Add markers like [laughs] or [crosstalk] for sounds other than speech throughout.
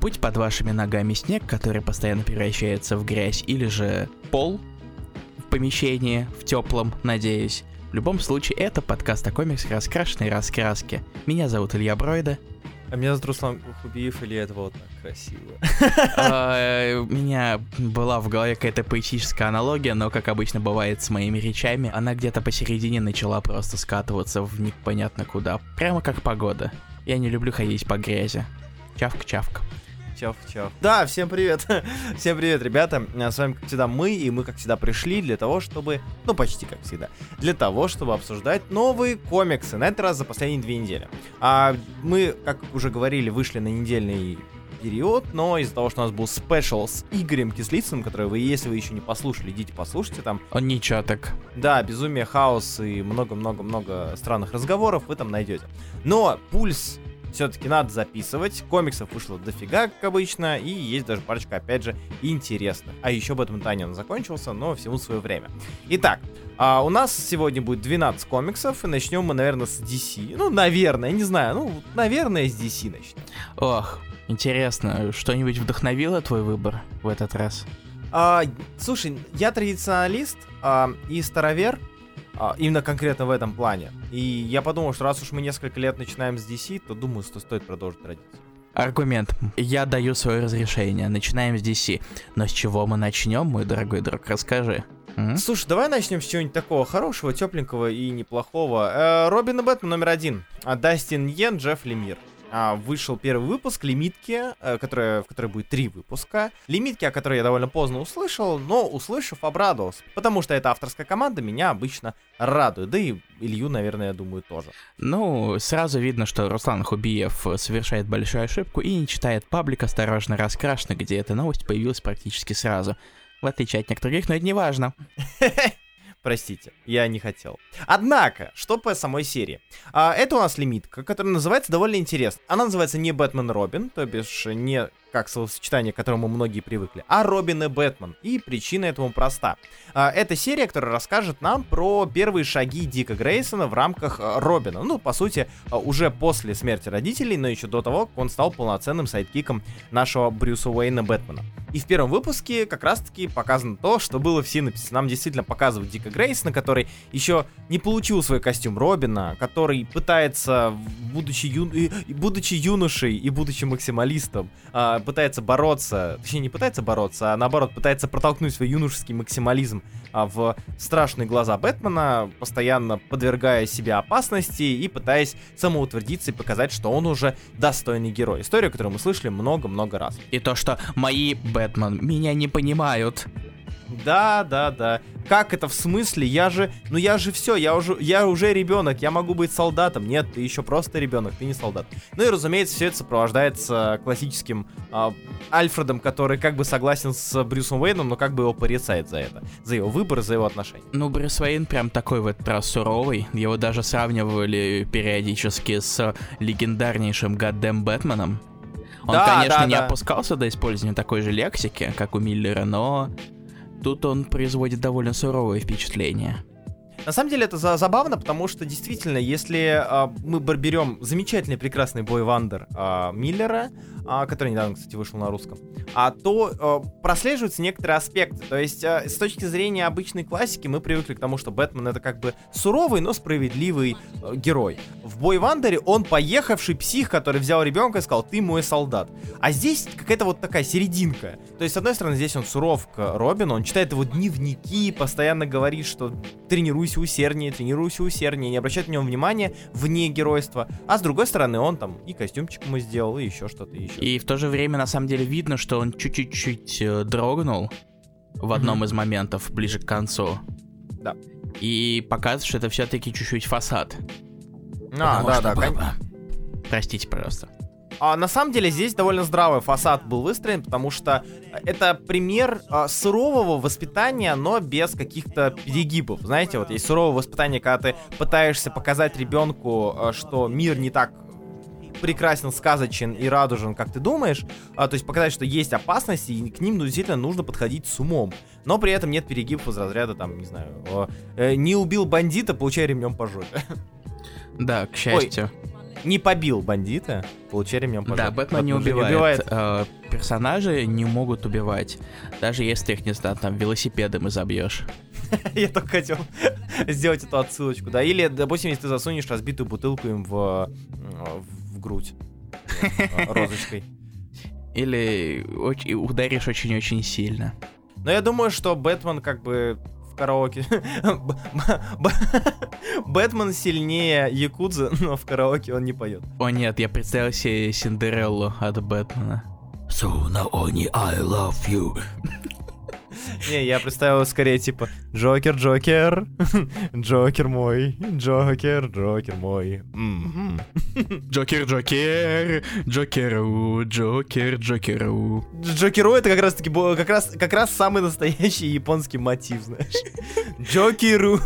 будь под вашими ногами снег, который постоянно превращается в грязь, или же пол в помещении, в теплом, надеюсь. В любом случае, это подкаст о комиксах раскрашенной раскраски. Меня зовут Илья Бройда. А меня зовут Руслан Хубиев, или это вот так красиво? [laughs] А, У меня была в голове какая-то поэтическая аналогия, но, как обычно бывает с моими речами, она где-то посередине начала просто скатываться в непонятно куда. Прямо как погода. Я не люблю ходить по грязи. Чавка-чавка. Чав-чав. Да, всем привет. [laughs] всем привет, ребята. С вами, как всегда, мы, и мы, как всегда, пришли для того, чтобы... Ну, почти как всегда. Для того, чтобы обсуждать новые комиксы. На этот раз за последние две недели. А мы, как уже говорили, вышли на недельный период, но из-за того, что у нас был спешл с Игорем Кислицыным, который вы, если вы еще не послушали, идите послушайте там. Он ничего так. Да, безумие, хаос и много-много-много странных разговоров вы там найдете. Но пульс все-таки надо записывать. Комиксов вышло дофига, как обычно, и есть даже парочка, опять же, интересных. А еще этом Таня закончился, но всему свое время. Итак, а, у нас сегодня будет 12 комиксов, и начнем мы, наверное, с DC. Ну, наверное, не знаю, ну, наверное, с DC начнем. Ох, интересно, что-нибудь вдохновило твой выбор в этот раз? А, слушай, я традиционалист а, и старовер, именно конкретно в этом плане. И я подумал, что раз уж мы несколько лет начинаем с DC, то думаю, что стоит продолжить традицию. Аргумент. Я даю свое разрешение. Начинаем с DC. Но с чего мы начнем, мой дорогой друг? Расскажи. М? Слушай, давай начнем с чего-нибудь такого хорошего, тепленького и неплохого. Э, Робин и Бэтмен номер один. А, Дастин Йен, Джефф Лемир. А, вышел первый выпуск лимитки, э, которая, в которой будет три выпуска. Лимитки, о которой я довольно поздно услышал, но услышав, обрадовался. Потому что эта авторская команда меня обычно радует. Да и Илью, наверное, я думаю, тоже. Ну, сразу видно, что Руслан Хубиев совершает большую ошибку и не читает паблик «Осторожно раскрашено», где эта новость появилась практически сразу. В отличие от некоторых, но это не важно. [laughs] Простите, я не хотел. Однако, что по самой серии? А, это у нас лимитка, которая называется довольно интересно. Она называется не Бэтмен Робин, то бишь не как словосочетание, к которому многие привыкли, а Робин и Бэтмен. И причина этому проста. А, это серия, которая расскажет нам про первые шаги Дика Грейсона в рамках а, Робина. Ну, по сути, а, уже после смерти родителей, но еще до того, как он стал полноценным сайдкиком нашего Брюса Уэйна Бэтмена. И в первом выпуске как раз-таки показано то, что было в синопсисе. Нам действительно показывают Дика Грейсона, который еще не получил свой костюм Робина, который пытается, будучи, ю... будучи юношей и будучи максималистом, пытается бороться, точнее не пытается бороться, а наоборот пытается протолкнуть свой юношеский максимализм а, в страшные глаза Бэтмена, постоянно подвергая себя опасности и пытаясь самоутвердиться и показать, что он уже достойный герой. Историю, которую мы слышали много-много раз. И то, что мои Бэтмен меня не понимают. Да, да, да. Как это в смысле? Я же, ну я же все, я уже, я уже ребенок, я могу быть солдатом. Нет, ты еще просто ребенок, ты не солдат. Ну и разумеется, все это сопровождается классическим а, Альфредом, который как бы согласен с Брюсом Уэйном, но как бы его порицает за это, за его выбор, за его отношения. Ну, Брюс Уэйн прям такой в этот раз суровый. Его даже сравнивали периодически с легендарнейшим Гаддем Бэтменом. Он, Да, конечно, да, не да. опускался до использования такой же лексики, как у Миллера, но тут он производит довольно суровое впечатление. На самом деле это за- забавно, потому что действительно, если а, мы берем замечательный прекрасный бой Вандер а, Миллера, который недавно, кстати, вышел на русском, а, то а, прослеживаются некоторые аспекты. То есть а, с точки зрения обычной классики мы привыкли к тому, что Бэтмен это как бы суровый, но справедливый э, герой. В бой Вандере он поехавший псих, который взял ребенка и сказал, ты мой солдат. А здесь какая-то вот такая серединка. То есть, с одной стороны, здесь он суров к Робину, он читает его дневники, постоянно говорит, что тренируйся усерднее, тренируйся усерднее, не обращает на него внимания вне геройства. А с другой стороны, он там и костюмчик ему сделал, и еще что-то, и еще. И в то же время, на самом деле, видно, что он чуть-чуть э, дрогнул в одном Мгм. из моментов ближе к концу. Да. И показывает, что это все-таки чуть-чуть фасад. А, да, да, было. Простите, пожалуйста. А на самом деле здесь довольно здравый фасад был выстроен, потому что это пример а, сурового воспитания, но без каких-то перегибов. Знаете, вот есть суровое воспитание, когда ты пытаешься показать ребенку, а, что мир не так прекрасен, сказочен и радужен, как ты думаешь, а, то есть показать, что есть опасности, и к ним ну, действительно нужно подходить с умом. Но при этом нет перегибов из разряда, там, не знаю, э, не убил бандита, получай ремнем по жопе. Да, к счастью. не побил бандита, получай ремнем по Да, жопе. Бэтмен не же убивает. э, персонажи не могут убивать. Даже если их, не знаю, там велосипедом и забьешь. [laughs] Я только хотел сделать эту отсылочку, да. Или, допустим, если ты засунешь разбитую бутылку им в, э, в грудь э, [laughs] розочкой. Или ударишь очень-очень сильно. Но я думаю, что Бэтмен как бы в караоке... [laughs] Бэтмен сильнее Якудзы, [laughs] но в караоке он не поет. О нет, я представил себе Синдереллу от Бэтмена. So now only I love you. Не, я представил скорее типа Джокер, Джокер, [laughs] Джокер мой, Джокер, Джокер мой. Джокер, Джокер, Джокеру, Джокер, Джокеру. Джокеру это как раз таки как раз как раз самый настоящий японский мотив, знаешь. Джокеру.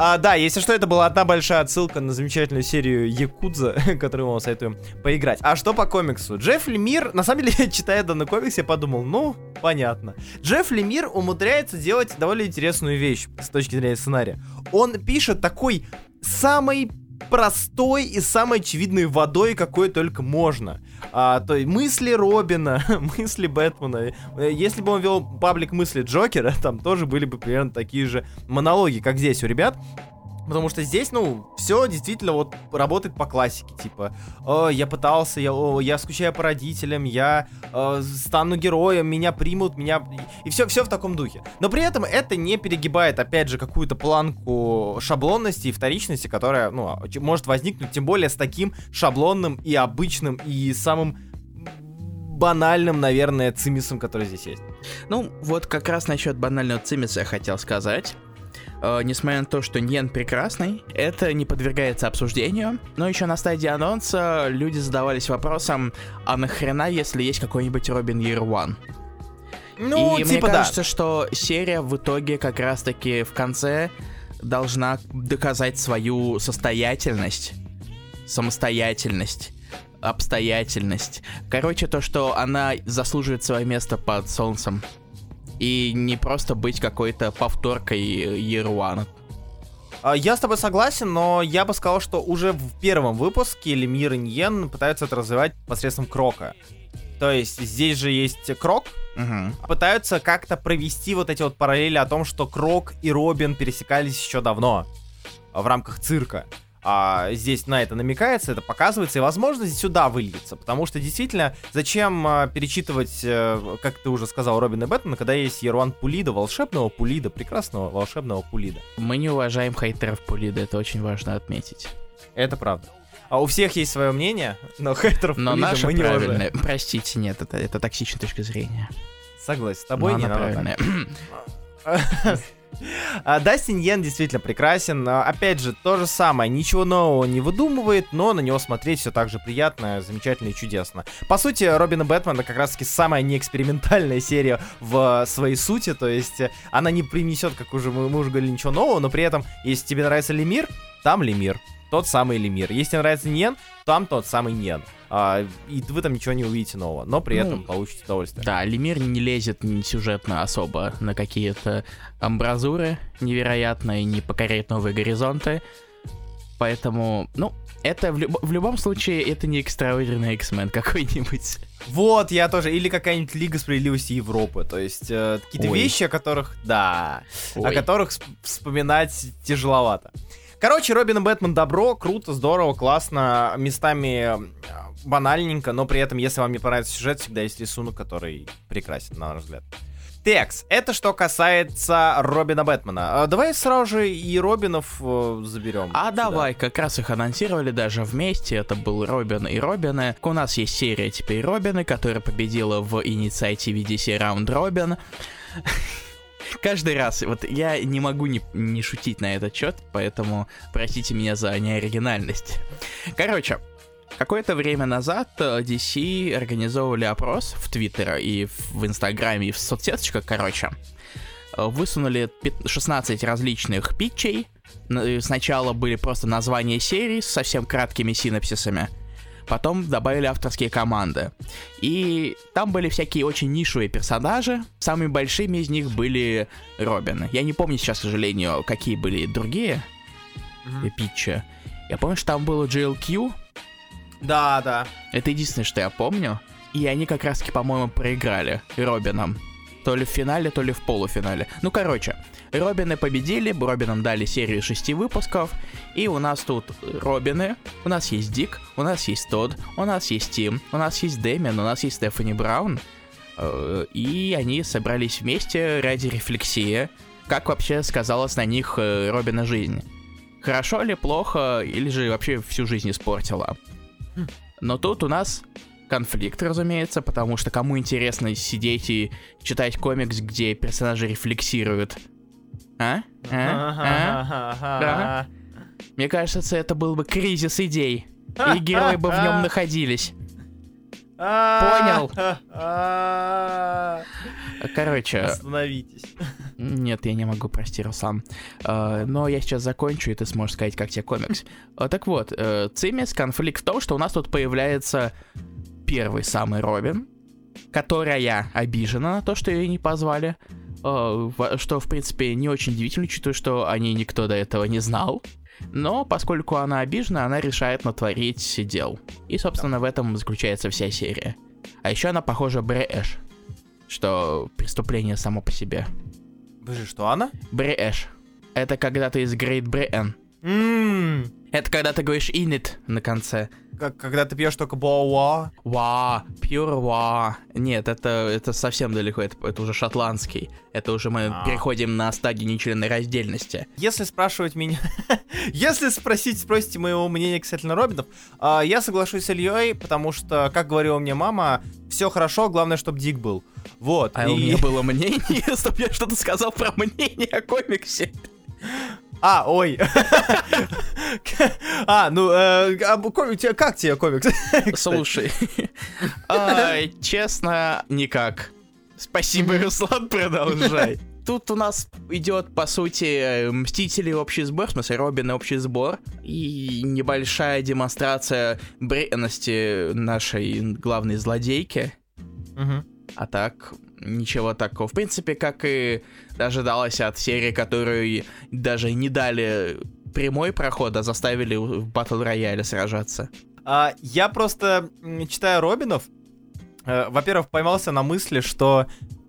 А, да, если что, это была одна большая отсылка на замечательную серию Якудза, [laughs] которую мы вам советуем поиграть. А что по комиксу? Джефф Лемир, на самом деле, [laughs] читая данный комикс, я подумал, ну, понятно. Джефф Лемир умудряется делать довольно интересную вещь с точки зрения сценария. Он пишет такой самый простой и самой очевидной водой, какой только можно. А, то есть мысли Робина, [laughs] мысли Бэтмена. Э, Если бы он вел паблик мысли Джокера, [laughs] там тоже были бы примерно такие же монологи, как здесь у ребят. Потому что здесь, ну, все действительно вот работает по классике, типа, «О, я пытался, я, о, я скучаю по родителям, я э, стану героем, меня примут, меня... И все, все в таком духе. Но при этом это не перегибает, опять же, какую-то планку шаблонности и вторичности, которая, ну, ч- может возникнуть, тем более с таким шаблонным и обычным, и самым банальным, наверное, цимисом, который здесь есть. Ну, вот как раз насчет банального цимиса я хотел сказать. Э, несмотря на то, что Ньен прекрасный, это не подвергается обсуждению. Но еще на стадии анонса люди задавались вопросом, а нахрена, если есть какой-нибудь Робин Year One? Ну, И мне типа да. кажется, что серия в итоге как раз-таки в конце должна доказать свою состоятельность, самостоятельность, обстоятельность. Короче, то, что она заслуживает свое место под солнцем. И не просто быть какой-то повторкой One. А, Я с тобой согласен, но я бы сказал, что уже в первом выпуске Лемир и Ньен пытаются это развивать посредством Крока. То есть здесь же есть Крок, Мгм. пытаются как-то провести вот эти вот параллели о том, что Крок и Робин пересекались еще давно в рамках цирка. А здесь на это намекается, это показывается, и, возможно, сюда выльется. Потому что действительно, зачем а, перечитывать, э, как ты уже сказал, Робин и Бэтмена, когда есть Еруан Пулида, волшебного Пулида, прекрасного волшебного Пулида. Мы не уважаем хейтеров Пулида, это очень важно отметить. Это правда. А у всех есть свое мнение, но хейтеров Но Пулида наше мы не уважаем. правильное... Простите, нет, это, это токсичная точка зрения. Согласен, с тобой Но не она надо. А, [clears throat] [clears throat] [clears throat] Дастин Йен действительно прекрасен. А, Опять же, то же самое. Ничего нового не выдумывает, но на него смотреть все так же приятно, замечательно и чудесно. По сути, Робин и Бэтмен это как раз таки самая неэкспериментальная серия в своей сути. То есть э, она не принесет, как уже мы, мы уже говорили, ничего нового, но при этом, если тебе нравится Лемир, там Лемир. Тот самый Лемир. Если нравится Ньен, там тот самый Ньен. А, и вы там ничего не увидите нового, но при Ну, этом получите удовольствие. Да, Лемир не лезет ни сюжетно особо на какие-то амбразуры невероятные, не покоряет новые горизонты. Поэтому, ну, это в, люб- в любом случае, это не экстраординарный X-Men [laughs] какой-нибудь. Вот, я тоже. Или какая-нибудь Лига Справедливости Европы. То есть э, какие-то Ой. вещи, о которых, да, о Ой. которых сп- вспоминать тяжеловато. Короче, Робин и Бэтмен добро, круто, здорово, классно, местами э, банальненько, но при этом, если вам не понравится сюжет, всегда есть рисунок, который прекрасен, на наш взгляд. Текс, это что касается Робина Бэтмена. А, давай сразу же и Робинов э, заберем. А сюда. давай, как раз их анонсировали даже вместе, это был Робин и Робины. У нас есть серия теперь Робины, которая победила в инициативе DC Round Робин. Каждый раз, вот я не могу не, не шутить на этот счет, поэтому простите меня за неоригинальность. Короче, какое-то время назад э, DC организовывали опрос в Твиттер и в- Инстаграме, и в соцсеточках, короче. Э, Высунули пят- 16 различных питчей. Э, Сначала были просто названия серий с совсем краткими синапсисами. Потом добавили авторские команды. И там были всякие очень нишевые персонажи. Самыми большими из них были Робин. Я не помню сейчас, к сожалению, какие были другие Мгм. питчи. Я помню, что там было GLQ. Да, да. Это единственное, что я помню. И они как раз-таки, по-моему, проиграли Робином. То ли в финале, то ли в полуфинале. Ну, короче, Робины победили, Робинам дали серию шести выпусков, и у нас тут Робины, у нас есть Дик, у нас есть Тодд, у нас есть Тим, у нас есть Дэмиан, у нас есть Стефани Браун, э, и они собрались вместе ради рефлексии, как вообще сказалась на них э, Робина жизнь. Хорошо ли, плохо, или же вообще всю жизнь испортила. Но тут у нас конфликт, разумеется, потому что кому интересно сидеть и читать комикс, где персонажи рефлексируют а? А? А? Да? Мне кажется, это был бы кризис идей. И [laughs] герои бы в нем находились. Понял? [laughs] Короче. Остановитесь. Нет, я не могу, прости, Руслан. Но я сейчас закончу, и ты сможешь сказать, как тебе комикс. Так вот, э, Цимис, конфликт в том, что у нас тут появляется первый самый Робин, которая обижена на то, что ее не позвали. Э, что, в принципе, не очень удивительно, учитывая, что о ней никто до этого не знал. Но поскольку она обижена, она решает натворить дел. И, собственно, в этом заключается вся серия. А еще она похожа Бре Эш. Что преступление само по себе. Подожди, что она? Бре Эш. Это когда ты из Great Britain. Ммм. Это когда ты говоришь init на конце. Как, когда ты пьешь только боа Ва, pure ва. Нет, это, это совсем далеко, это, это уже шотландский. Это уже мы а. переходим на стадию нечленной раздельности. Если спрашивать меня... [laughs] Если спросить, спросите моего мнения касательно Робинов, э, я соглашусь с Ильей, потому что, как говорила мне мама, все хорошо, главное, чтобы Дик был. Вот. А и... у меня [laughs] было мнение, [laughs] чтобы я что-то сказал про мнение о комиксе. А, ой. [laughs] А, ну, э, а, как тебе комикс? [laughs] Слушай, [laughs] честно, никак. Спасибо, Руслан, продолжай. Тут у нас идет, по сути, Мстители общий сбор, в смысле, Робин общий сбор, и небольшая демонстрация бренности нашей главной злодейки. А так, ничего такого. В принципе, как и ожидалось от серии, которую даже не дали прямой проход, а заставили в батл рояле сражаться. А, я просто, читая Робинов, э, во-первых, поймался на мысли, что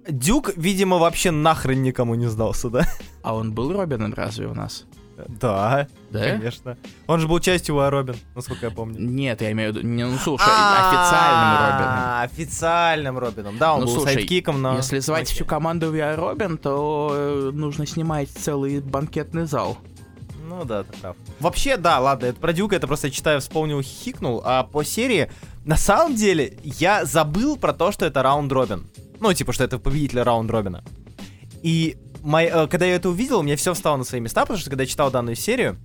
Дюк, видимо, вообще нахрен никому не сдался, да? А он был Робином разве у нас? Да, да, конечно. Он же был частью Робин, насколько я помню. Нет, я имею в виду, не, ну слушай, официальным Робином. Официальным Робином, да, он ну, был сайдкиком, но... Если звать всю команду Виа Робин, то э, нужно снимать целый банкетный зал. Ну да, ты прав. Вообще, да, ладно, это про Дюка, это просто я читаю, вспомнил, хикнул, а по серии, на самом деле, я забыл про то, что это раунд Робин. Ну, типа, что это победитель раунд Робина. И мой, э, когда я это увидел, у меня все встало на свои места, потому что когда я читал данную серию,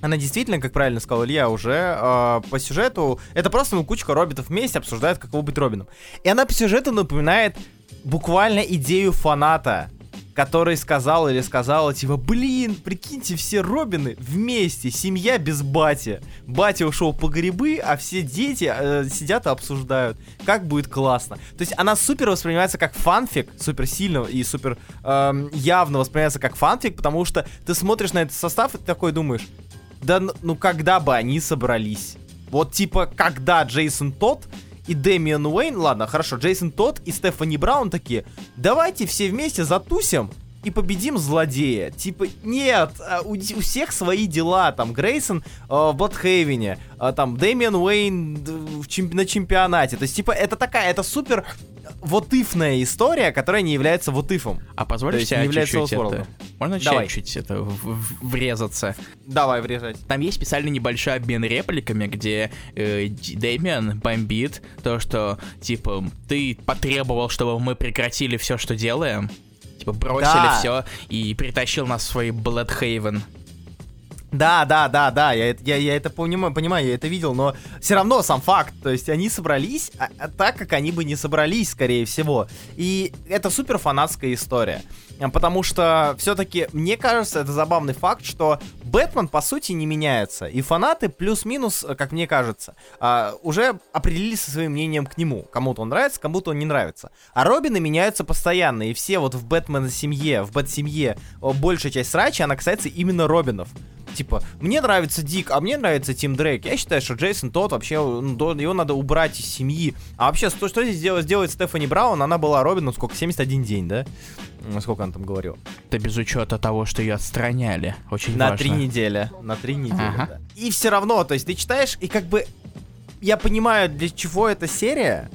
она действительно, как правильно сказал Илья, уже э, по сюжету, это просто ну, кучка робитов вместе обсуждают, каково быть Робином. И она по сюжету напоминает буквально идею фаната который сказал или сказала, типа, блин, прикиньте, все Робины вместе, семья без бати. Батя ушел по грибы, а все дети э, сидят и обсуждают, как будет классно. То есть она супер воспринимается как фанфик, супер сильно и супер э, явно воспринимается как фанфик, потому что ты смотришь на этот состав и ты такой думаешь, да ну когда бы они собрались? Вот типа, когда Джейсон Тот и Дэмиан Уэйн, ладно, хорошо, Джейсон Тот и Стефани Браун такие, давайте все вместе затусим и победим злодея. Типа, нет, а у, у всех свои дела. Там Грейсон э, в Бладхейвене, э, там Дэмиан Уэйн в чемп- на чемпионате. То есть, типа, это такая, это супер вот-ифная история, которая не является вот-ифом. А позволь себе не является чуть-чуть это... Можно Давай. чуть это врезаться? Давай, врезать. Там есть специально небольшой обмен репликами, где э, Дэмиан бомбит то, что, типа, ты потребовал, чтобы мы прекратили все, что делаем, типа, бросили да. все и притащил нас в свой Блэдхейвен. Да, да, да, да, я, я, я это понимаю, понимаю, я это видел, но все равно сам факт, то есть они собрались а, а так, как они бы не собрались, скорее всего. И это супер фанатская история. Потому что все-таки, мне кажется, это забавный факт, что Бэтмен, по сути, не меняется. И фанаты, плюс-минус, как мне кажется, а, уже определились со своим мнением к нему. Кому-то он нравится, кому-то он не нравится. А Робины меняются постоянно. И все вот в Бэтмен семье, в Бэт-семье, большая часть срача, она касается именно Робинов. Типа, мне нравится Дик, а мне нравится Тим Дрейк. Я считаю, что Джейсон тот вообще, ну, его надо убрать из семьи. А вообще, что, что здесь делает, сделает Стефани Браун? Она была Робином сколько, 71 день, да? Сколько она там говорила? Это без учета того, что ее отстраняли. Очень На важно. три недели. На три недели, Ага. да. И все равно, то есть ты читаешь, и как бы я понимаю, для чего эта серия.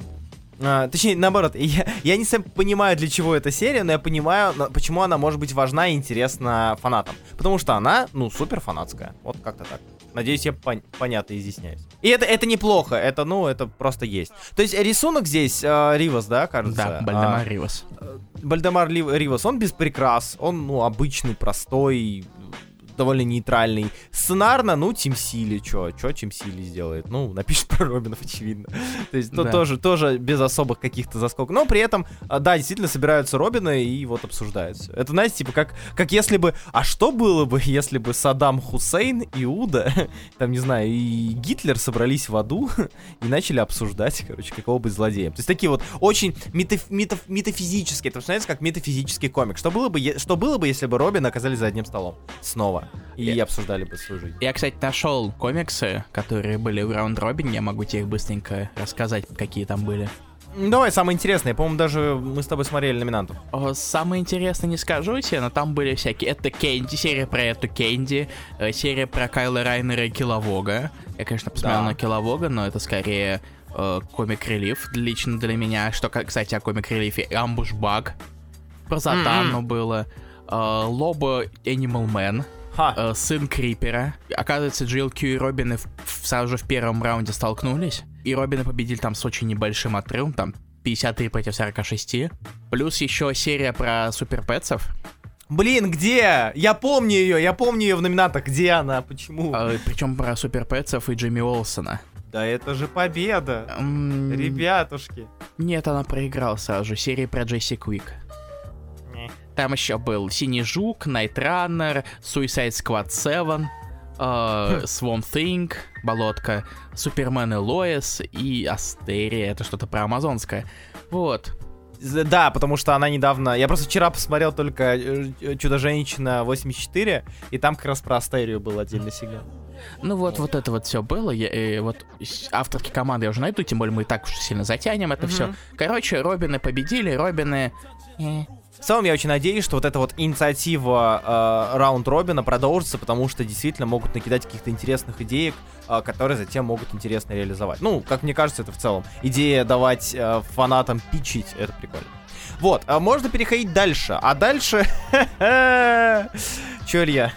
А, точнее, наоборот, я, я не совсем понимаю, для чего эта серия, но я понимаю, почему она может быть важна и интересна фанатам. Потому что она, ну, супер фанатская. Вот как-то так. Надеюсь, я пон- понятно изъясняюсь. И это, это неплохо, это, ну, это просто есть. То есть рисунок здесь э, Ривас, да, кажется? Да, А, Бальдемар Ривас. Бальдемар Ли- Ривас, он без прикрас, он, ну, обычный, простой, довольно нейтральный. Сценарно, ну, Тим Сили, чё, чё Тим Сили сделает? Ну, напишет [laughs] про Робинов, очевидно. То есть, то Да. тоже, тоже без особых каких-то заскоков. Но при этом, а, да, действительно собираются Робины и вот обсуждают всё. Это, знаете, типа, как, как если бы... А что было бы, [laughs] если бы Саддам Хусейн, Иуда, [laughs] там, не знаю, и Гитлер собрались в аду и начали обсуждать, короче, какого быть злодеем. То есть такие вот очень метаф- метаф- метафизические, это представляете, как метафизический комик. Что было бы, что было бы, если бы Робин оказались за одним столом? Снова. И Я- обсуждали бы свою жизнь. Я, кстати, нашел комиксы, которые были в Раунд Робин. Я могу тебе их быстренько рассказать, какие там были. Давай, самое интересное. По-моему, даже мы с тобой смотрели номинантов. Самое интересное не скажу тебе, но там были всякие... Это Кенди, серия про эту Кенди, э, серия про Кайла Райнера и Киловога. Я, конечно, посмотрел Да. на Киловога, но это скорее э, комик-релиф лично для меня. Что, кстати, о комик-релифе. Амбуш Баг. Про Затану было. Э, Лобо Animal Man. Ха. э, сын Крипера. Оказывается, GLQ и Робины в- в- сразу же в первом раунде столкнулись. И Робины победили там с очень небольшим отрывом, там 53 против 46. Плюс еще серия про суперпэтсов. Блин, где? Я помню ее, я помню ее в номинантах. Где она? Почему? причем про суперпэтсов и Джимми Олсона. Да это же победа. М, Ребятушки. Нет, она проиграла сразу же. Серия про Джесси Куик. Там еще был Синий Жук, Найтранер, Suicide Squad 7, э, Swamp Thing, Болотка, Супермен и Лоис и Астерия. Это что-то про амазонское. Вот. Да, потому что она недавно... Я просто вчера посмотрел только э, э, Чудо-женщина 84, и там как раз про Астерию был отдельный сегмент. Ну вот, вот это вот все было. Я, э, вот авторки команды я уже найду, тем более мы и так уж сильно затянем это Мгм. все. Короче, Робины победили, Робины... В целом, я очень надеюсь, что вот эта вот инициатива э, раунд Робина продолжится, потому что действительно могут накидать каких-то интересных идеек, э, которые затем могут интересно реализовать. Ну, как мне кажется, это в целом. Идея давать э, фанатам пичить, это прикольно. Вот, а можно переходить дальше. А дальше... [laughs] Чё, Илья?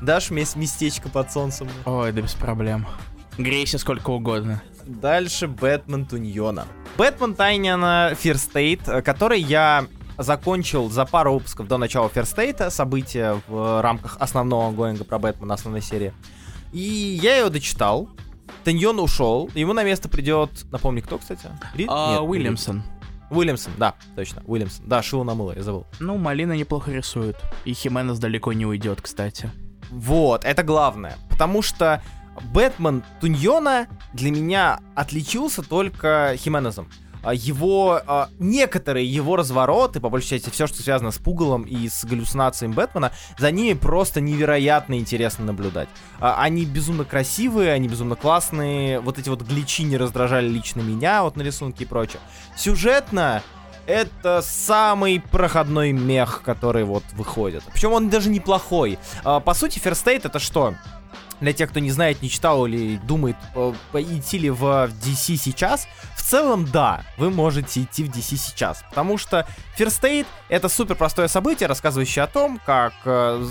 Дашь мне местечко под солнцем? Ой, да без проблем. Грейся сколько угодно. Дальше Бэтмен Туньона. Бэтмен First State, э, который я закончил за пару выпусков до начала First State, события в рамках основного гоинга про Бэтмена, основной серии. И я его дочитал. Таньон ушел, ему на место придет, напомни, кто, кстати? Рид? А, Нет, Уильямсон. Уильямсон, да, точно, Уильямсон. Да, шило намыло, я забыл. Ну, Малина неплохо рисует. И Хименес далеко не уйдет, кстати. Вот, это главное. Потому что Бэтмен Туньона для меня отличился только Хименезом. А, Его, а, некоторые его развороты, по большей части все, что связано с пугалом и с галлюцинациями Бэтмена, за ними просто невероятно интересно наблюдать. А, Они безумно красивые, они безумно классные, вот эти вот гличи не раздражали лично меня, вот на рисунке и прочее. Сюжетно это самый проходной мех, который вот выходит. Причем он даже неплохой. По сути, First State это что? Для тех, кто не знает, не читал или думает, э, идти ли в DC сейчас, в целом, да, вы можете идти в DC сейчас. Потому что First State это супер простое событие, рассказывающее о том, как э,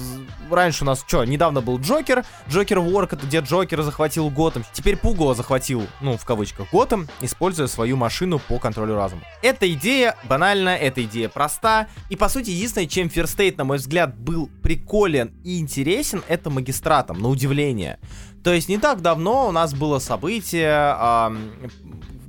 раньше у нас что, недавно был Джокер, Джокер Ворк, это где Джокер захватил Готэм. Теперь Пуго захватил, ну, в кавычках, Готэм, используя свою машину по контролю разума. Эта идея банальна, эта идея проста. И, по сути, единственное, чем First State, на мой взгляд, был приколен и интересен, это магистратом, на удивление. То есть не так давно у нас было событие, ам,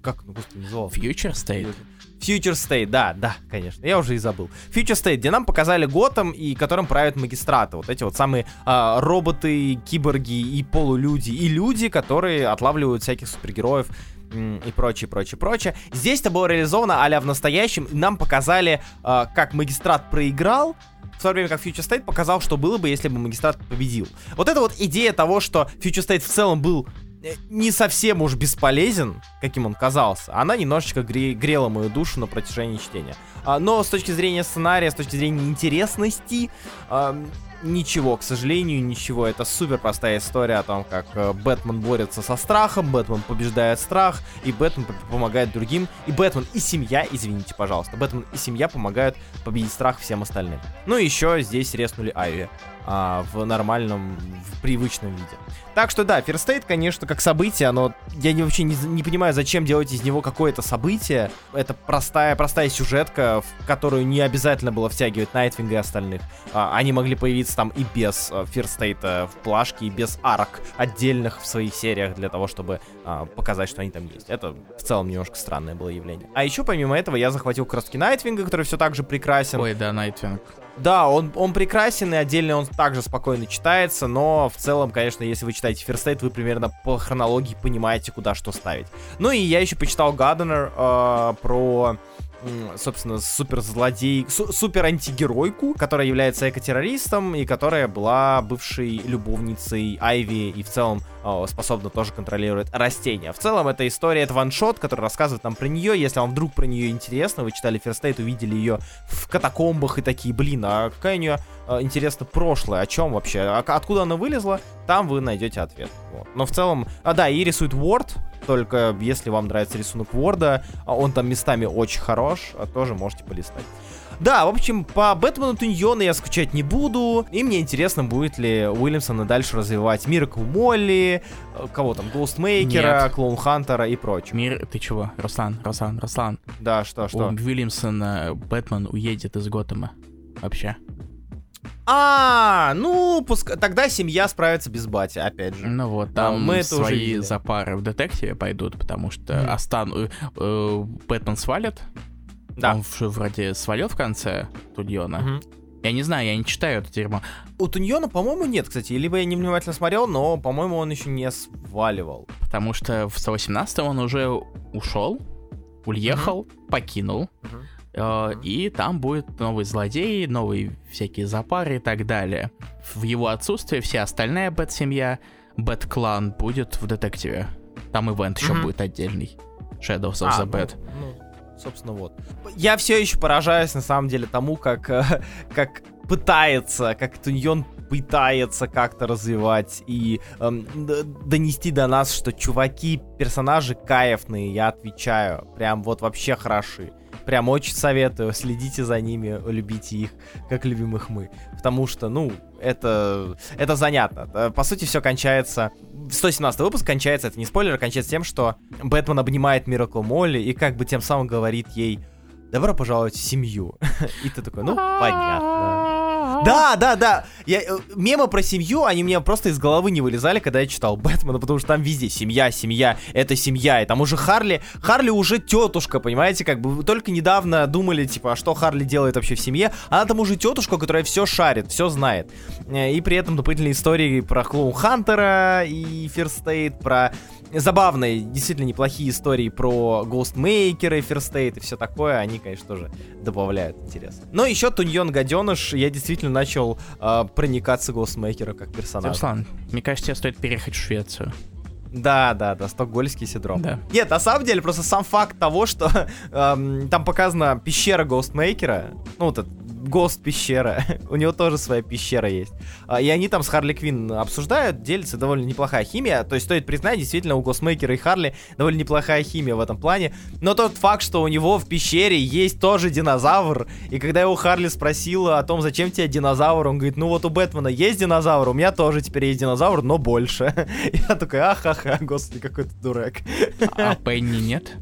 как, ну, господи, называлось? Future State. Future State, да, да, конечно, я уже и забыл. Future State, где нам показали Готэм, и которым правят магистраты. Вот эти вот самые а, роботы, киборги и полулюди, и люди, которые отлавливают всяких супергероев и прочее, прочее, прочее. Здесь это было реализовано а в настоящем, нам показали, а, как магистрат проиграл, в то время как Future State показал, что было бы, если бы Магистрат победил. Вот эта вот идея того, что Future State в целом был э, не совсем уж бесполезен, каким он казался, она немножечко гре- грела мою душу на протяжении чтения. А, но с точки зрения сценария, с точки зрения интересности, ничего, к сожалению, ничего. Это супер простая история о том, как э, Бэтмен борется со страхом, Бэтмен побеждает страх, и Бэтмен помогает другим. И Бэтмен и семья, извините, пожалуйста, Бэтмен и семья помогают победить страх всем остальным. Ну и еще здесь реснули Айви а, в нормальном, в привычном виде. Так что да, First State, конечно, как событие, оно... Я не, вообще не, не понимаю, зачем делать из него какое-то событие. Это простая, простая сюжетка, в которую не обязательно было втягивать Найтвинга и остальных. А, они могли появиться там и без а, First State а, в плашке, и без арок отдельных в своих сериях для того, чтобы а, показать, что они там есть. Это в целом немножко странное было явление. А еще помимо этого я захватил краски Найтвинга, который все так же прекрасен. Ой, да, Найтвинг. Да, он, он прекрасен, и отдельно он также спокойно читается, но в целом, конечно, если вы читаете First Aid, вы примерно по хронологии понимаете, куда что ставить. Ну и я еще почитал Гадденер э, про собственно, супер злодей, су- супер антигеройку, которая является экотеррористом и которая была бывшей любовницей Айви и в целом о, способна тоже контролировать растения. В целом, эта история, это ваншот, который рассказывает нам про нее. Если вам вдруг про нее интересно, вы читали First Aid, увидели ее в катакомбах и такие, блин, а какая у нее э, интересно прошлое, о чем вообще, а, откуда она вылезла, там вы найдете ответ. Вот. Но в целом, а да, и рисует Word, только если вам нравится рисунок Ворда, а он там местами очень хорош, а тоже можете полистать. Да, в общем, по Бэтмену Туньона я скучать не буду. И мне интересно, будет ли Уильямсон дальше развивать Миракл Молли, э, кого там, Гоустмейкера, Клоун Хантера и прочее. Мир, ты чего? Руслан, Руслан, Руслан. Да, что, что? У Уильямсона Бэтмен уедет из Готэма. Вообще. А, ну, пускай тогда семья справится без бати, опять же. Ну вот, там мы это свои уже запары в детективе пойдут, потому что mm. Астан э, э, Бэтмен свалит. Да. Он вроде свалил в конце Туньона. Mm-hmm. Я не знаю, я не читаю это дерьмо. У Туньона, по-моему, нет, кстати. Либо я невнимательно смотрел, но, по-моему, он еще не сваливал. Потому что в 118 он уже ушел, уехал, mm-hmm. покинул. Mm-hmm и там будет новый злодей, новые всякие запары и так далее. В его отсутствие вся остальная Бэт-семья, Бэт-клан будет в детективе. Там ивент еще будет отдельный. Shadows of а, the Bad. Ну, ну, собственно, вот. Я все еще поражаюсь, на самом деле, тому, как, э, как пытается, как Туньон пытается как-то развивать и эм, донести до нас, что чуваки, персонажи кайфные, я отвечаю. Прям вот вообще хороши. Прям очень советую, следите за ними, любите их, как любим их мы. Потому что, ну, это, это занятно. Э, по сути, все кончается... 117 выпуск кончается, это не спойлер, кончается тем, что Бэтмен обнимает Миракл Молли и как бы тем самым говорит ей «Добро пожаловать в семью». [laughs] И ты такой, ну, понятно. Да, да, да. Я, э, мемы про семью, они мне просто из головы не вылезали, когда я читал Бэтмена, потому что там везде семья, семья, это семья. И там уже Харли, Харли уже тетушка, понимаете, как бы только недавно думали, типа, а что Харли делает вообще в семье? Она там уже тетушка, которая все шарит, все знает. Э, и при этом дополнительные истории про Клоун Хантера и State, про забавные, действительно неплохие истории про First State и все такое, они, конечно, тоже добавляют интерес. Но еще Туньон Гаденыш, я действительно начал э, проникаться Ghostmaker как персонаж. Руслан, мне кажется, тебе стоит переехать в Швецию. Да, да, да, стокгольский синдром. Да. Нет, на самом деле, просто сам факт того, что эм, там показана пещера Ghostmaker, ну, вот этот Гост пещера. [laughs] У него тоже своя пещера есть. А, и они там с Харли Квин обсуждают, делится довольно неплохая химия. То есть стоит признать, действительно, у Гостмейкера и Харли довольно неплохая химия в этом плане. Но тот факт, что у него в пещере есть тоже динозавр, и когда его Харли спросила о том, зачем тебе динозавр, он говорит, ну вот у Бэтмена есть динозавр, у меня тоже теперь есть динозавр, но больше. [laughs] Я такой, ахаха, [laughs] господи, какой ты дурак. А Пенни нет?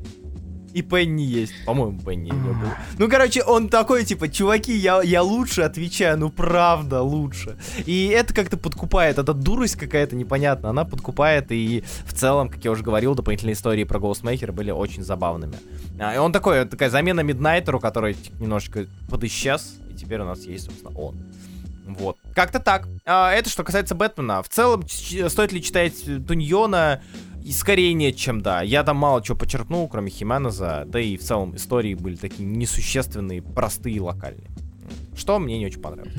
И Пенни есть. По-моему, Пенни не был. Ну, короче, он такой, типа, чуваки, я, я лучше отвечаю, ну правда, лучше. И это как-то подкупает. Эта дурость какая-то непонятная. Она подкупает, и в целом, как я уже говорил, дополнительные истории про Ghostmaker были очень забавными. А, и он такой, такая замена Миднайтеру, который немножечко подисчез, и теперь у нас есть, собственно, он. Вот. Как-то так. А, это что касается Бэтмена. В целом, стоит ли читать Туньона? И скорее нет, чем да. Я там мало чего почерпнул, кроме Хименеза, да и в целом истории были такие несущественные, простые локальные. что мне не очень понравилось.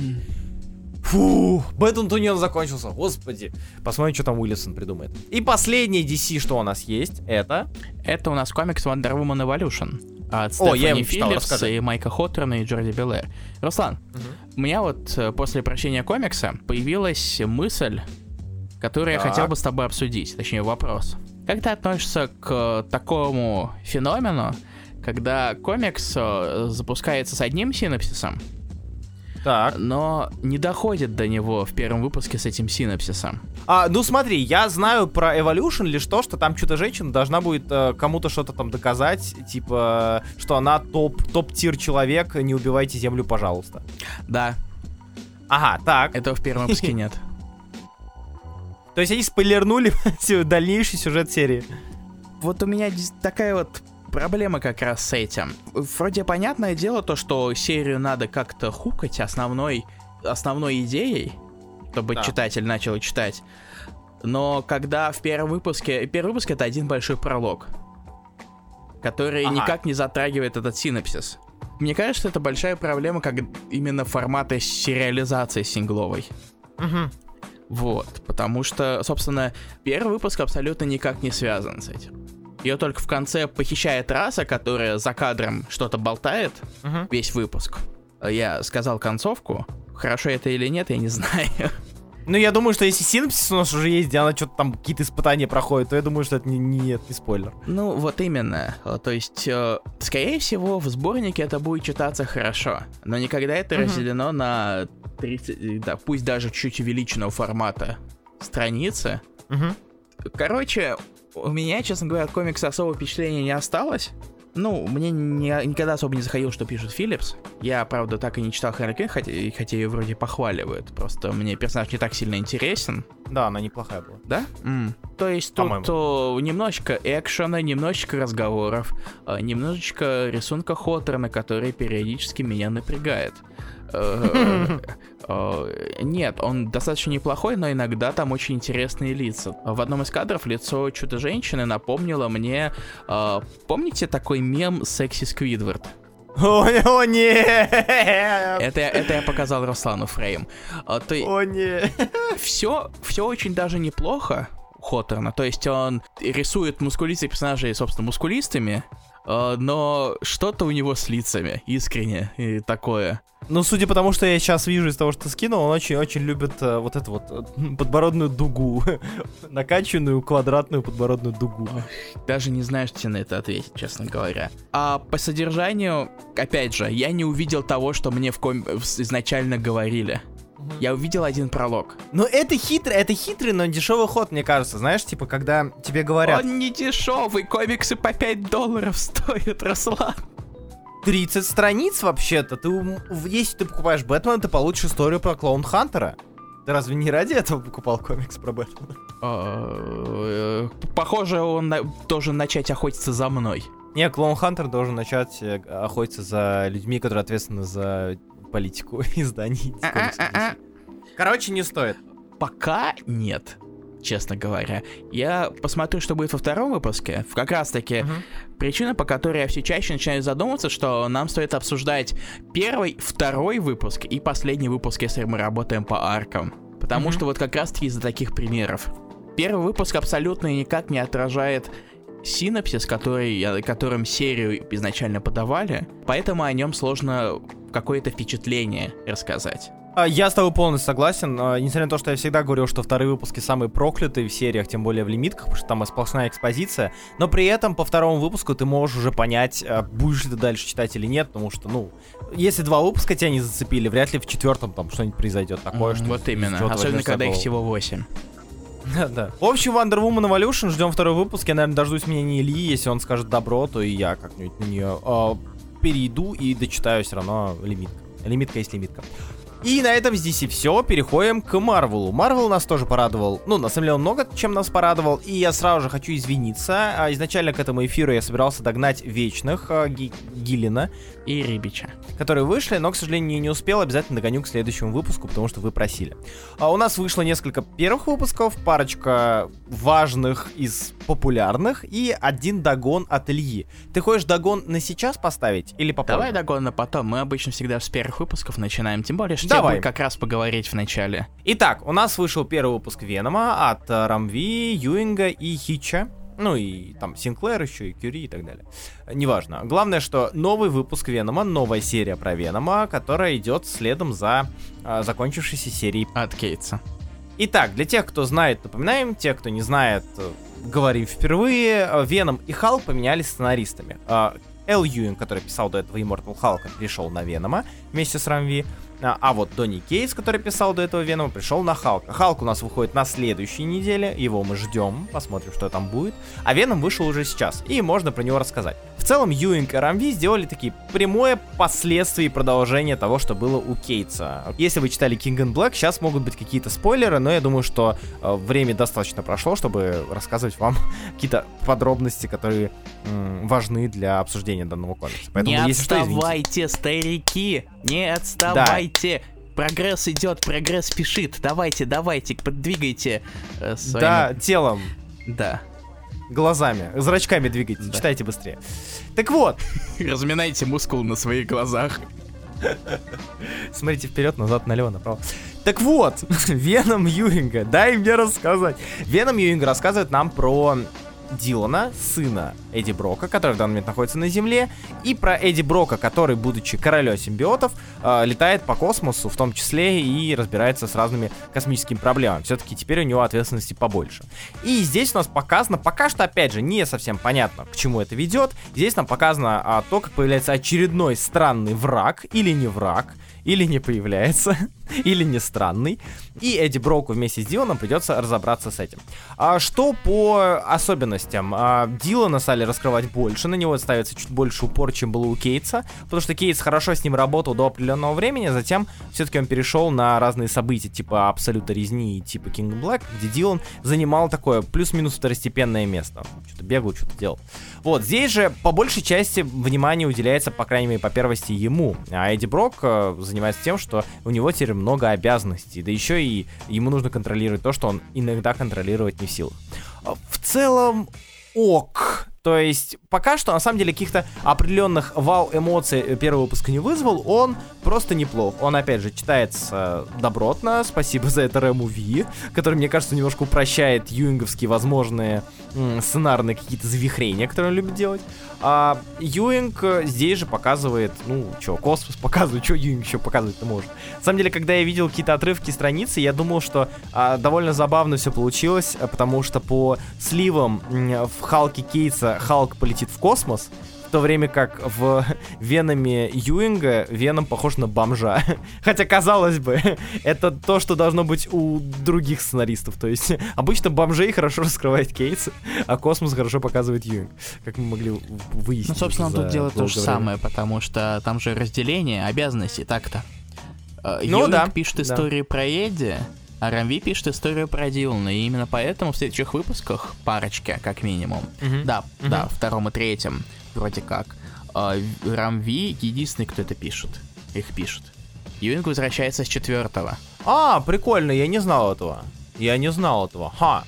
Фу, Бэтмен Тунион закончился, господи. Посмотрим, что там Уиллисон придумает. И последний DC, что у нас есть, это... Это у нас комикс Wonder Woman Evolution от О, я Стефани его читал, Филлипс расскажи. и Майка Хоторна и Джорди Белэр. Руслан, у меня вот э, после прочтения комикса появилась мысль, которую я Так. хотел бы с тобой обсудить, точнее вопрос. Как ты относишься к такому феномену, когда комикс э, запускается с одним синапсисом, Так. но не доходит до него в первом выпуске с этим синапсисом? А, ну смотри, я знаю про Evolution лишь то, что там что-то женщина должна будет э, кому-то что-то там доказать, типа, что она топ, топ-тир человек, не убивайте землю, пожалуйста. Да, Ага, так. этого в первом выпуске нет. То есть они спойлернули [laughs] дальнейший сюжет серии. Вот у меня такая вот проблема как раз с этим. Вроде понятное дело то, что серию надо как-то хукать основной, основной идеей, чтобы Да. читатель начал читать. Но когда в первом выпуске... Первый выпуск это один большой пролог, который Ага. никак не затрагивает этот синапсис. Мне кажется, это большая проблема как именно формата сериализации сингловой. Мгм. Вот, потому что, собственно, первый выпуск абсолютно никак не связан с этим. Ее только в конце похищает раса, которая за кадром что-то болтает Мгм. весь выпуск. Я сказал концовку. Хорошо это или нет, я не [laughs] знаю. Ну, я думаю, что если синапсис у нас уже есть, где она что-то там какие-то испытания проходит, то я думаю, что это не, не, не спойлер. Ну, вот именно. Э, То есть, э, скорее всего, в сборнике это будет читаться хорошо, но никогда это Мгм. разделено на 30, э, да, пусть даже чуть увеличенного формата страницы. Мгм. Короче, у меня, честно говоря, от комикса особого впечатления не осталось. Ну, мне не- никогда особо не заходил, что пишет Филлипс. Я, правда, так и не читал Харли Квинн, хотя, хотя ее вроде похваливают. Просто мне персонаж не так сильно интересен. Да, она неплохая была. Да? М. То есть тут По-моему. о, немножечко экшена, немножечко разговоров, а, немножечко рисунка Хоторна, который периодически меня напрягает. Э, э, Нет, он достаточно неплохой, но иногда там очень интересные лица. В одном из кадров лицо чудо-женщины напомнило мне... э, Помните такой мем «Секси Сквидвард»? [laughs] О, о, нет! Это, это я показал Руслану Фрейм. А, то, О, нет! [laughs] все, все очень даже неплохо Хоторна. То есть он рисует мускулистых персонажей, собственно, мускулистыми, э, но что-то у него с лицами, искренне, и такое. Ну, судя по тому, что я сейчас вижу из того, что скинул, он очень-очень любит э, вот эту вот э, подбородную дугу. [laughs] Накачанную квадратную подбородную дугу. Даже не что тебе на это ответить, честно говоря. А по содержанию, опять же, я не увидел того, что мне в ком... изначально говорили. Я увидел один пролог. Ну, это хитрый, это хитрый, но дешевый ход, мне кажется. Знаешь, типа, когда тебе говорят Он не дешевый, комиксы по 5 долларов [laughs] стоят, Руслан. 30 страниц вообще-то, ты, если ты покупаешь Бэтмена, ты получишь историю про Клоун Хантера. Ты разве не ради этого покупал комикс про Бэтмена? Э, Похоже, он должен начать охотиться за мной. Не, Клоун Хантер должен начать э, охотиться за людьми, которые ответственны за политику [laughs] изданий. комиксов DC. Короче, не стоит. Пока нет, честно говоря. Я посмотрю, что будет во втором выпуске. В как раз таки Мгм. причина, по которой я все чаще начинаю задумываться, что нам стоит обсуждать первый, второй выпуск и последний выпуск, если мы работаем по аркам. Потому Мгм. что вот как раз таки из-за таких примеров. Первый выпуск абсолютно никак не отражает синапсис, который, которым серию изначально подавали, поэтому о нем сложно какое-то впечатление рассказать. А, Я с тобой полностью согласен. А, Несмотря на то, что я всегда говорил, что вторые выпуски самые проклятые в сериях, тем более в лимитках, потому что там сплошная экспозиция. Но при этом по второму выпуску ты можешь уже понять, а, будешь ли ты дальше читать или нет, потому что, ну, если два выпуска тебя не зацепили, вряд ли в четвертом там что-нибудь произойдет такое, М, что вот именно. Особенно, когда их всего 8. Да, да. В общем, Wonder Woman Evolution, ждем второй выпуск. Я, наверное, дождусь мнения Ильи. Если он скажет добро, то и я как-нибудь на нее перейду и дочитаю все равно лимитка. Лимитка есть лимитка. И на этом здесь и все. Переходим к Марвелу. Марвел нас тоже порадовал. Ну, на самом деле, он много чем нас порадовал. И я сразу же хочу извиниться. А, изначально к этому эфиру я собирался догнать Вечных а, Ги- Гиллина И Рибича. которые вышли, но, к сожалению, не успел. Обязательно догоню к следующему выпуску, потому что вы просили. А у нас вышло несколько первых выпусков, парочка важных из популярных и один догон от Ильи. Ты хочешь догон на сейчас поставить или попозже? Давай догон на потом. Мы обычно всегда с первых выпусков начинаем. Тем более, что Давай. будет как раз поговорить в начале. Итак, у нас вышел первый выпуск Венома от э, Рамви, Юинга и Хича. Ну и там Синклер еще, и Кюри и так далее. Неважно. Главное, что новый выпуск Венома, новая серия про Венома, которая идет следом за э, закончившейся серией От Кейтса. Итак, для тех, кто знает, напоминаем, те, кто не знает, э, говорим впервые, э, Веном и Халк поменялись сценаристами. Эл Юин, который писал до этого Immortal Халка, пришел на Венома вместе с Рамви. А, а вот Донни Кейтс, который писал до этого Венома, пришел на Халка. Халк у нас выходит на следующей неделе, его мы ждем, посмотрим, что там будет. А Веном вышел уже сейчас, и можно про него рассказать. В целом, Юинг и Рамви сделали такие прямое последствие и продолжение того, что было у Кейтса. Если вы читали King and Black, сейчас могут быть какие-то спойлеры, но я думаю, что э, время достаточно прошло, чтобы рассказывать вам [laughs] какие-то подробности, которые м, важны для обсуждения данного комикса. Поэтому, не если что, извините. отставайте, старики! Не отставайте! Прогресс идет, прогресс спешит. Давайте, давайте, подвигайте э, своими- Да, телом, Да. глазами, зрачками двигайте, Да. читайте быстрее. Так вот, [laughs] Разминайте мускул на своих глазах. [laughs] Смотрите вперед, назад, налево, направо. Так вот, [laughs] Веном Юинга, дай мне рассказать. Веном Юинга рассказывает нам про Дилана, сына Эдди Брока, который в данный момент находится на Земле, и про Эдди Брока, который, будучи королем симбиотов, э, летает по космосу, в том числе и разбирается с разными космическими проблемами. Все-таки теперь у него ответственности побольше. И здесь у нас показано, пока что, опять же, не совсем понятно, к чему это ведет. Здесь нам показано а, то, как появляется очередной странный враг или не враг, или не появляется, [laughs] [laughs] или не странный. И Эдди Броку вместе с Диланом придется разобраться с этим. А что по особенностям? А, Дилана стали раскрывать больше, на него ставится чуть больше упор, чем было у Кейтса, потому что Кейтс хорошо с ним работал до определенного времени, а затем все-таки он перешел на разные события, типа Абсолюта Резни и типа King Black, где Дилан занимал такое плюс-минус второстепенное место. Что-то бегал, что-то делал. Вот, здесь же по большей части внимание уделяется, по крайней мере, по первости ему. А Эдди Брок э, занимается тем, что у него теперь много обязанностей. Да еще и ему нужно контролировать то, что он иногда контролировать не в силах. А, В целом, ок. То есть, пока что, на самом деле, каких-то определенных вау-эмоций э, первый выпуск не вызвал, он просто неплох. Он, опять же, читается добротно, спасибо за это Рэму Ви, который, мне кажется, немножко упрощает юинговские возможные сценарные какие-то завихрения, которые он любит делать. А Юинг э, здесь же показывает, ну, что, космос показывает, что Юинг еще показывать-то может. На самом деле, когда я видел какие-то отрывки страницы, я думал, что а, довольно забавно все получилось, а, потому что по сливам в Халке Кейтса Халк полетит в космос, в то время как в [laughs] Веноме Юинга Веном похож на бомжа. [laughs] Хотя, казалось бы, [laughs] это то, что должно быть у других сценаристов. То есть, обычно бомжей хорошо раскрывает Кейтс, а космос хорошо показывает Юинг. Как мы могли выяснить. Ну, собственно, он тут делает то же время. самое, потому что там же разделение обязанностей, так-то. Э, Ну Юинг да, пишет да. историю про Эдди, а Рамви пишет историю про Дилана, и именно поэтому в следующих выпусках, парочке, как минимум, Мгм. да, Мгм. да, втором и третьем, вроде как, э, Рамви единственный, кто это пишет, их пишет. Юинг возвращается с четвертого. А, прикольно, я не знал этого. Я не знал этого. Ха.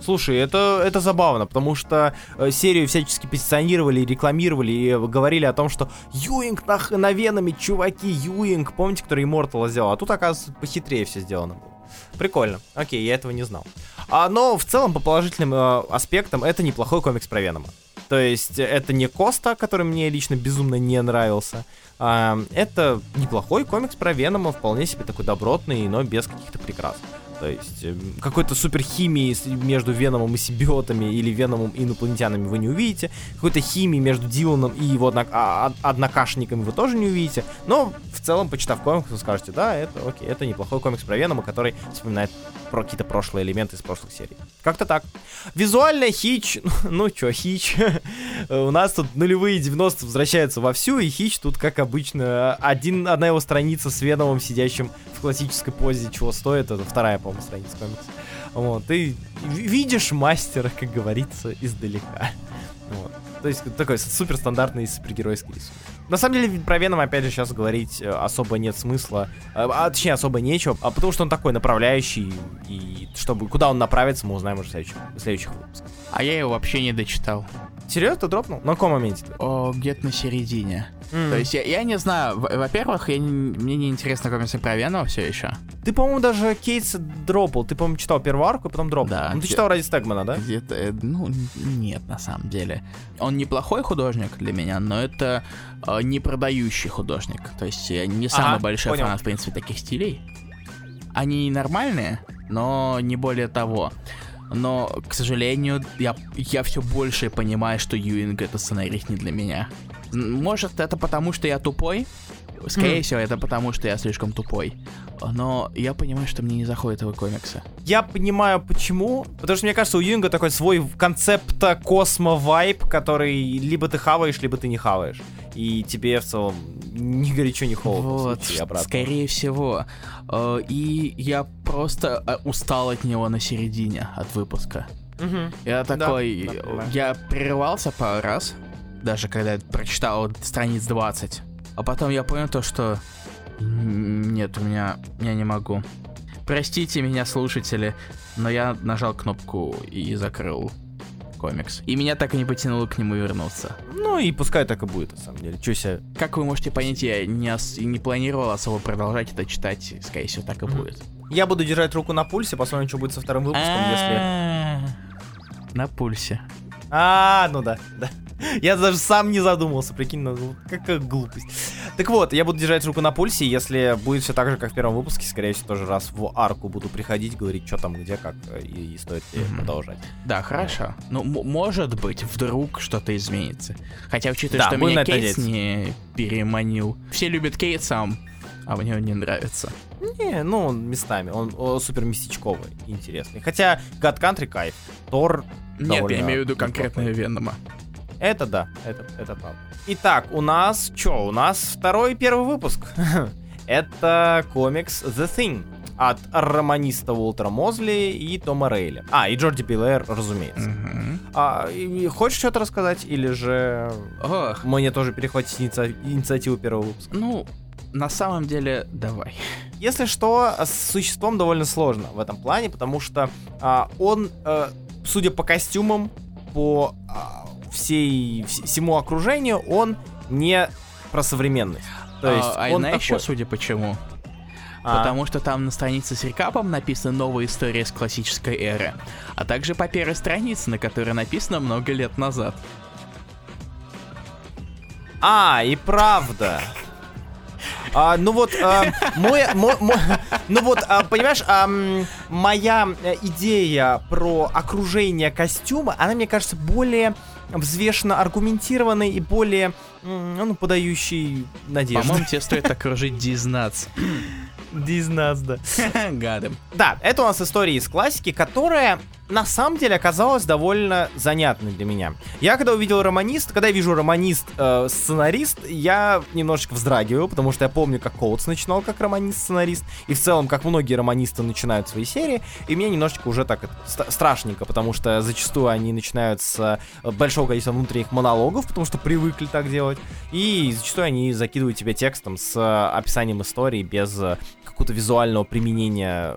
Слушай, это, это забавно, потому что э, серию всячески позиционировали, рекламировали и говорили о том, что Юинг на, х- на Венами, чуваки, Юинг, помните, который Immortal сделал? А тут, оказывается, похитрее все сделано было. Прикольно. Окей, я этого не знал. А, но в целом, по положительным э, аспектам, это неплохой комикс про Венома. То есть, э, это не Коста, который мне лично безумно не нравился. А, это неплохой комикс про Венома, вполне себе такой добротный, но без каких-то прикрас. То есть э, какой-то супер химии между Веномом и симбиотами или Веномом и инопланетянами вы не увидите. Какой-то химии между Диланом и его однок- а- а- однокашниками вы тоже не увидите. Но в целом, почитав комикс, вы скажете, да, это окей, это неплохой комикс про Венома, который вспоминает про какие-то прошлые элементы из прошлых серий. Как-то так. Визуально Хич, [laughs] ну чё, Хич, [laughs] у нас тут нулевые 90 возвращаются вовсю, и Хич тут, как обычно, один, одна его страница с Веномом, сидящим в классической позе, чего стоит, это вторая, по-моему, страница комикса. Вот, ты видишь мастера, как говорится, издалека. Вот. То есть такой супер стандартный супергеройский рисунок. На самом деле, про Веном, опять же, сейчас говорить э, особо нет смысла. А, а, точнее, особо нечего, а потому что он такой направляющий, и чтобы куда он направится, мы узнаем уже в следующих, в следующих выпусках. А я его вообще не дочитал. Серьезно, ты дропнул? На каком моменте? О, где-то на середине. Mm. То есть я, я не знаю, во-первых, я не, мне не интересно комиксы про Венома все еще. Ты, по-моему, даже Кейтс дропал. Ты, по-моему, читал первую арку и потом дропал. Да. Ну, ты читал ради Стегмана, да? Где-то, э, ну, нет, на самом деле. Он неплохой художник для меня, но это э, не продающий художник. То есть я не самый ага, большой понял. фанат, в принципе, таких стилей. Они нормальные, но не более того. Но, к сожалению, я, я все больше понимаю, что Юинг это сценарист не для меня. Может, это потому, что я тупой? Скорее mm. всего, это потому, что я слишком тупой. Но я понимаю, что мне не заходит его комиксы. Я понимаю, почему. Потому что, мне кажется, у Юнга такой свой концепта космо-вайп, который либо ты хаваешь, либо ты не хаваешь. И тебе в целом ни горячо, ни холодно. Вот, скорее всего. Э, и я просто э, устал от него на середине, от выпуска. Угу. Я такой... Да, да, я прерывался пару раз, даже когда я прочитал страниц 20. А потом я понял то, что... Нет, у меня... Я не могу. Простите меня, слушатели, но я нажал кнопку и закрыл комикс. И меня так и не потянуло к нему вернуться. Ну и пускай так и будет, на самом деле. Чё себе... Как вы можете понять, я не, ос- не планировал особо продолжать это читать. Скорее всего, так и mm-hmm. будет. Я буду держать руку на пульсе, посмотрим, что будет со вторым выпуском, если... На пульсе. А, ну да, да. [laughs] Я даже сам не задумался, прикинь, ну, какая глупость. Так вот, я буду держать руку на пульсе, если будет все так же, как в первом выпуске, скорее всего, тоже раз в арку буду приходить, говорить, что там, где, как, и, и стоит ли продолжать. Да, хорошо. Ну, может быть, вдруг что-то изменится. Хотя, учитывая, да, что меня Кейтс не переманил. Все любят Кейтса, а мне он не нравится. Не, ну, он местами. Он, он супер местечковый, интересный. Хотя God Country кайф. Тор Нет, я имею в виду конкретного Венома. Это да, это, это правда. Итак, у нас что? У нас второй первый выпуск. [laughs] это комикс The Thing от романиста Уолтера Мозли и Тома Рейли. А, и Джорди Пилэр, разумеется. Mm-hmm. А, и, хочешь что-то рассказать, или же Ох. мне тоже перехватить иници... инициативу первого выпуска? Ну, на самом деле, давай. Если что, с существом довольно сложно в этом плане, потому что а, он, а, судя по костюмам, по а, всей, всему окружению, он не про современность. То есть а, он а такой... еще, судя почему. А. Потому что там на странице с рекапом написана новая история с классической эры, а также по первой странице, на которой написано много лет назад. А, и правда. А, ну вот, а, мой, мой, мой, ну вот, а, понимаешь, а, моя э, идея про окружение костюма, она, мне кажется, более взвешенно аргументированный и более, ну, подающий надежду. По-моему, тебе стоит окружить Дизнатс. Дизнатс, да. Гадом. Да, это у нас история из классики, которая на самом деле оказалась довольно занятной для меня. Я когда увидел романист, когда я вижу романист э, сценарист, я немножечко вздрагиваю, потому что я помню, как Коутс начинал как романист-сценарист, и в целом, как многие романисты начинают свои серии, и мне немножечко уже так ст- страшненько, потому что зачастую они начинают с э, большого количества внутренних монологов, потому что привыкли так делать, и зачастую они закидывают тебя текстом с э, описанием истории без э, какого-то визуального применения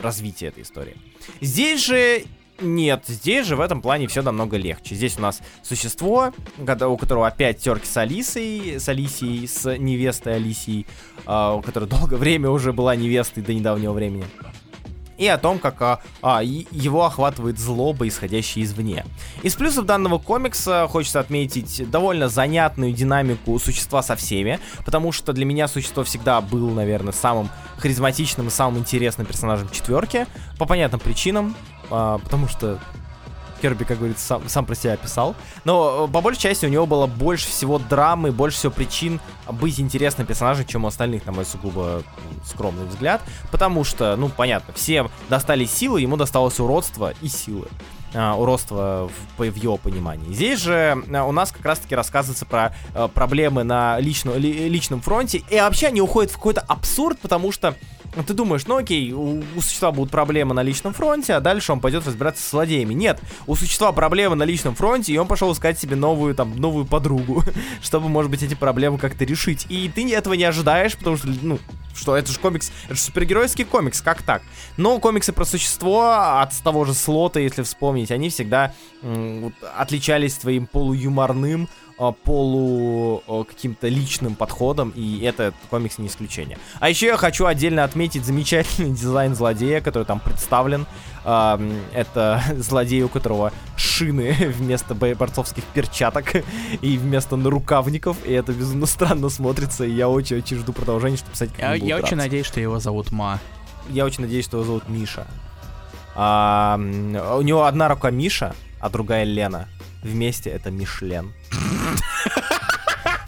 развития этой истории. Здесь же нет, здесь же в этом плане все намного легче. Здесь у нас существо, у которого опять терки с Алисой, с Алисией, с невестой Алисией, uh, у которой долгое [laughs] время уже была невестой до недавнего времени и о том, как а, а, его охватывает злоба, исходящая извне. Из плюсов данного комикса хочется отметить довольно занятную динамику существа со всеми, потому что для меня существо всегда был, наверное, самым харизматичным и самым интересным персонажем четверки, по понятным причинам, а, потому что Керби, как говорится, сам, сам про себя писал. Но э, по большей части у него было больше всего драмы, больше всего причин быть интересным персонажем, чем у остальных, на мой сугубо скромный взгляд. Потому что, ну, понятно, все достали силы, ему досталось уродство и силы uh, уродства в, в его понимании. Здесь же uh, у нас как раз-таки рассказывается про uh, проблемы на личном, ли, личном фронте, и вообще они уходят в какой-то абсурд, потому что ты думаешь, ну окей, у, у существа будут проблемы на личном фронте, а дальше он пойдет разбираться с злодеями. Нет, у существа проблемы на личном фронте, и он пошел искать себе новую, там, новую подругу, [laughs] чтобы, может быть, эти проблемы как-то решить. И ты этого не ожидаешь, потому что, ну, что это же комикс, это же супергеройский комикс, как так? Но комиксы про существо от того же слота, если вспомнить, они всегда м- отличались твоим полуюморным, полу каким-то личным подходом, и этот комикс не исключение. А еще я хочу отдельно отметить замечательный [laughs] дизайн злодея, который там представлен. Это [laughs] злодей, у которого шины [laughs] вместо борцовских перчаток и вместо нарукавников, и это безумно странно смотрится, и я очень-очень жду продолжения, чтобы писать Я, я очень надеюсь, что его зовут Ма. Я очень надеюсь, что его зовут Миша. А, у него одна рука Миша, а другая Лена. Вместе это Мишлен.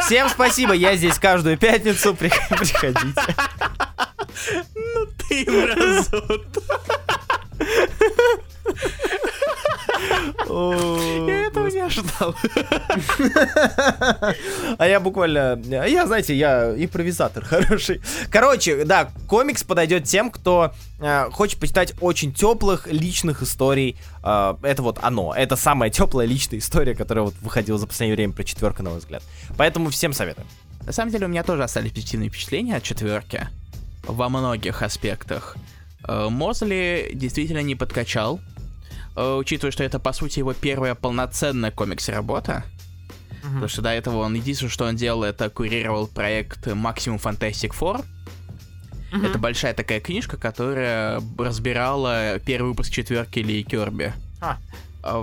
Всем спасибо, я здесь каждую пятницу, приходите. Ну ты мразот. Не ожидал. [laughs] А я буквально... Я, знаете, я импровизатор хороший. Короче, да, комикс подойдет тем, кто э, хочет почитать очень теплых личных историй. Э, это вот оно. Это самая теплая личная история, которая вот выходила за последнее время про четверка, на мой взгляд. Поэтому всем советую. На самом деле у меня тоже остались позитивные впечатления от четверки. Во многих аспектах. Э, Мозли действительно не подкачал. Э, учитывая, что это, по сути, его первая полноценная комикс-работа. Uh-huh. Потому что до этого он единственное, что он делал, это курировал проект Maximum Fantastic Four. Uh-huh. Это большая такая книжка, которая разбирала первый выпуск четверки Ли Керби. А.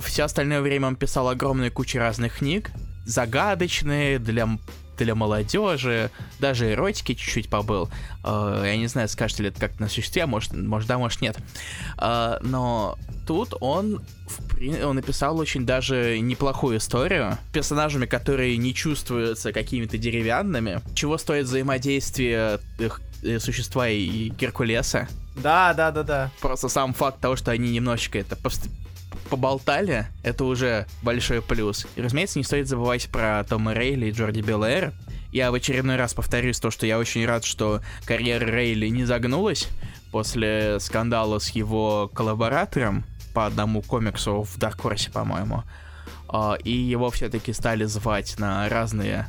Все остальное время он писал огромную кучу разных книг, загадочные для для молодежи, даже эротики чуть-чуть побыл. Uh, я не знаю, скажете ли это как на существе, может, может да, может нет. Uh, но тут он, он написал очень даже неплохую историю. Персонажами, которые не чувствуются какими-то деревянными. Чего стоит взаимодействие их э, существа и Геркулеса. Да, да, да, да. Просто сам факт того, что они немножечко это поболтали, это уже большой плюс. И, разумеется, не стоит забывать про Тома Рейли и Джорди Беллэр. Я в очередной раз повторюсь то, что я очень рад, что карьера Рейли не загнулась после скандала с его коллаборатором по одному комиксу в Dark Horse, по-моему. А, и его все-таки стали звать на разные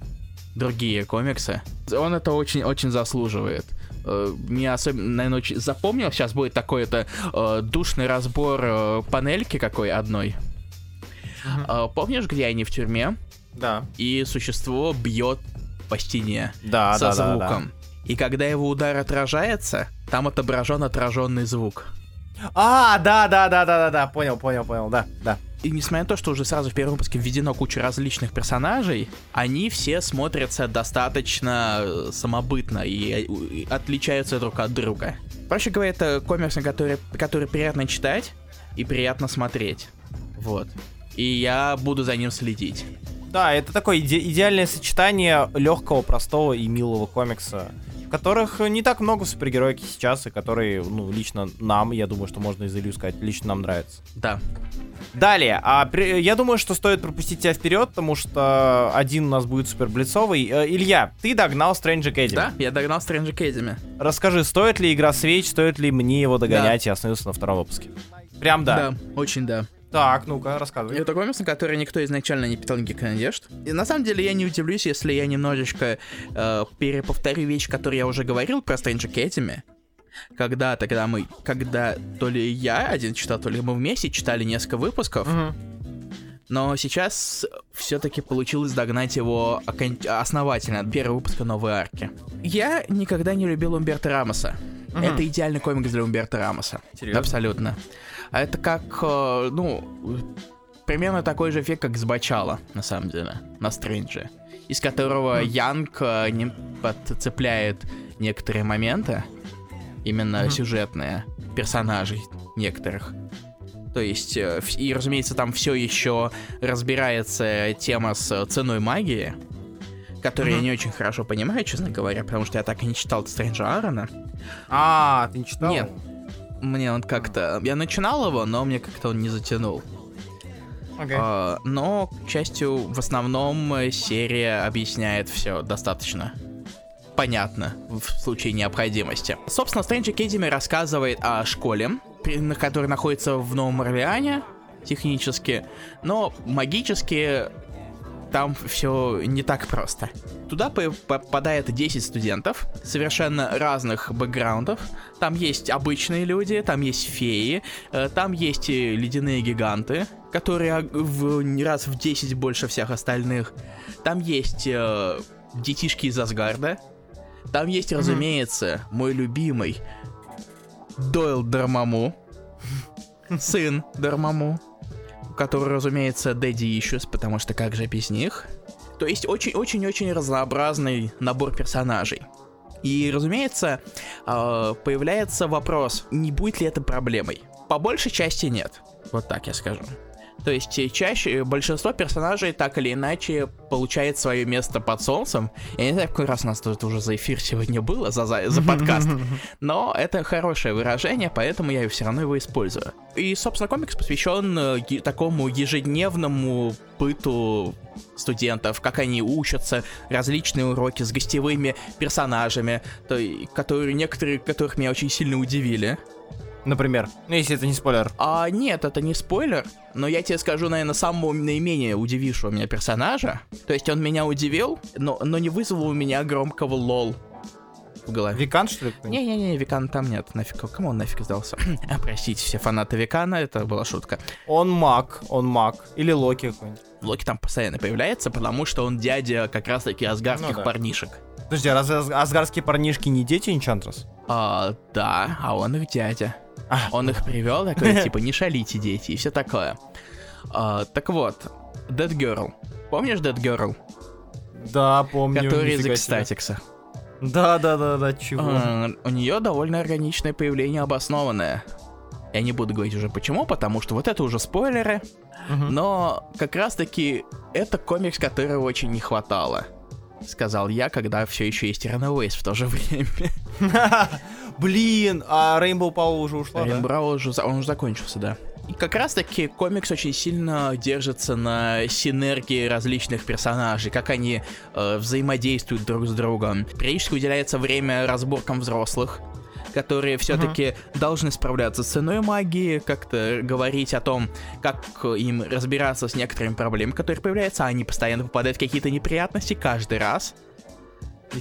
другие комиксы. Он это очень-очень заслуживает. Uh, мне особенно, наверное, очень запомнил. Сейчас будет такой это uh, душный разбор uh, панельки какой одной. Uh-huh. помнишь, где они в тюрьме? Да. И существо бьет по стене да, со да, звуком. Да, да. И когда его удар отражается, там отображен отраженный звук. А, да, да, да, да, да, да, понял, понял, понял, да, да. И несмотря на то, что уже сразу в первом выпуске введено куча различных персонажей, они все смотрятся достаточно э, самобытно и, и отличаются друг от друга. Проще говоря, это комиксы, которые, которые приятно читать и приятно смотреть. Вот. И я буду за ним следить. Да, это такое иде- идеальное сочетание легкого, простого и милого комикса которых не так много в супергероике сейчас, и которые, ну, лично нам, я думаю, что можно из Илью сказать, лично нам нравится. Да. Далее, а, при, я думаю, что стоит пропустить тебя вперед, потому что один у нас будет супер блицовый. Э, Илья, ты догнал Strange Academy. Да, я догнал Strange Academy. Расскажи, стоит ли игра Свеч, стоит ли мне его догонять да. и остановиться на втором выпуске? Прям да. Да, очень да. Так, ну-ка, рассказывай. Это комикс, на который никто изначально не питал никаких надежд. И на самом деле я не удивлюсь, если я немножечко э, переповторю вещь, которую я уже говорил про Strange Academy. Когда тогда мы, когда то ли я один читал, то ли мы вместе читали несколько выпусков. Угу. Но сейчас все-таки получилось догнать его окон... основательно от первого выпуска новой арки. Я никогда не любил Умберта Рамоса. Угу. Это идеальный комикс для Умберта Рамоса. Серьезно? Абсолютно. А это как, э, ну, примерно такой же эффект, как с Бачала, на самом деле, на Стрэнджи. Из которого mm. Янг э, не подцепляет некоторые моменты, именно mm-hmm. сюжетные, персонажей некоторых. То есть, э, и, разумеется, там все еще разбирается тема с ценой магии, которую я Мгм. не очень хорошо понимаю, честно говоря, потому что я так и не читал Стрэнджа Аарона. А, ты не читал? Нет. Мне он как-то... Я начинал его, но мне как-то он не затянул. Окей. А, но, к счастью, в основном э, серия объясняет все достаточно понятно в случае необходимости. Собственно, Strange Academy рассказывает о школе, на- которая находится в Новом Орлеане, технически, но магически там все не так просто. Туда по- попадает 10 студентов совершенно разных бэкграундов. Там есть обычные люди, там есть феи, э, там есть и ледяные гиганты, которые в, не раз в 10 больше всех остальных. Там есть э, детишки из Асгарда. Там есть, разумеется, мой любимый Дойл Дармаму, [laughs] сын Дармаму, который, разумеется, Дэдди Ишус, потому что как же без них? То есть очень-очень-очень разнообразный набор персонажей. И, разумеется, э, появляется вопрос, не будет ли это проблемой. По большей части нет. Вот так я скажу. То есть э, чаще большинство персонажей так или иначе получает свое место под солнцем. Я не знаю, какой раз у нас тут уже за эфир сегодня было, за, за, за подкаст. [laughs] Но это хорошее выражение, поэтому я все равно его использую. И, собственно, комикс посвящен э, такому ежедневному быту студентов, как они учатся, различные уроки с гостевыми персонажами, то, которые некоторые которых меня очень сильно удивили. Например. Ну, если это не спойлер. А нет, это не спойлер, но я тебе скажу, наверное, самого наименее удивившего меня персонажа. То есть он меня удивил, но, но не вызвал у меня громкого лол в голове. Викан, что ли? Не-не-не, Викана там нет, нафиг, кому он нафиг сдался? а, [clears throat] простите, все фанаты Викана, это была шутка. Он маг, он маг. Или Локи какой-нибудь. Локи там постоянно появляется, потому что он дядя как раз-таки асгардских Ну да. парнишек. Подожди, а разве ас- асгарские парнишки не дети Энчантрас? А, да, а он их дядя. А, Он их привел, такой, [laughs] типа, не шалите, дети, и все такое. А, так вот, Dead Girl. Помнишь Dead Girl? Да, помню. Который из. Экстатикса. Да, да, да, да, чего? А, У нее довольно органичное появление, обоснованное. Я не буду говорить уже почему, потому что вот это уже спойлеры. Но как раз-таки это комикс, которого очень не хватало. Сказал я, когда все еще есть Runaways в то же [laughs] время. [laughs] Блин, а Rainbow Power уже ушла, да? Рейнбрау уже, он уже закончился, да. И как раз-таки комикс очень сильно держится на синергии различных персонажей, как они э, взаимодействуют друг с другом. Периодически уделяется время разборкам взрослых, которые все-таки должны справляться с ценой магии, как-то говорить о том, как им разбираться с некоторыми проблемами, которые появляются, а они постоянно попадают в какие-то неприятности каждый раз.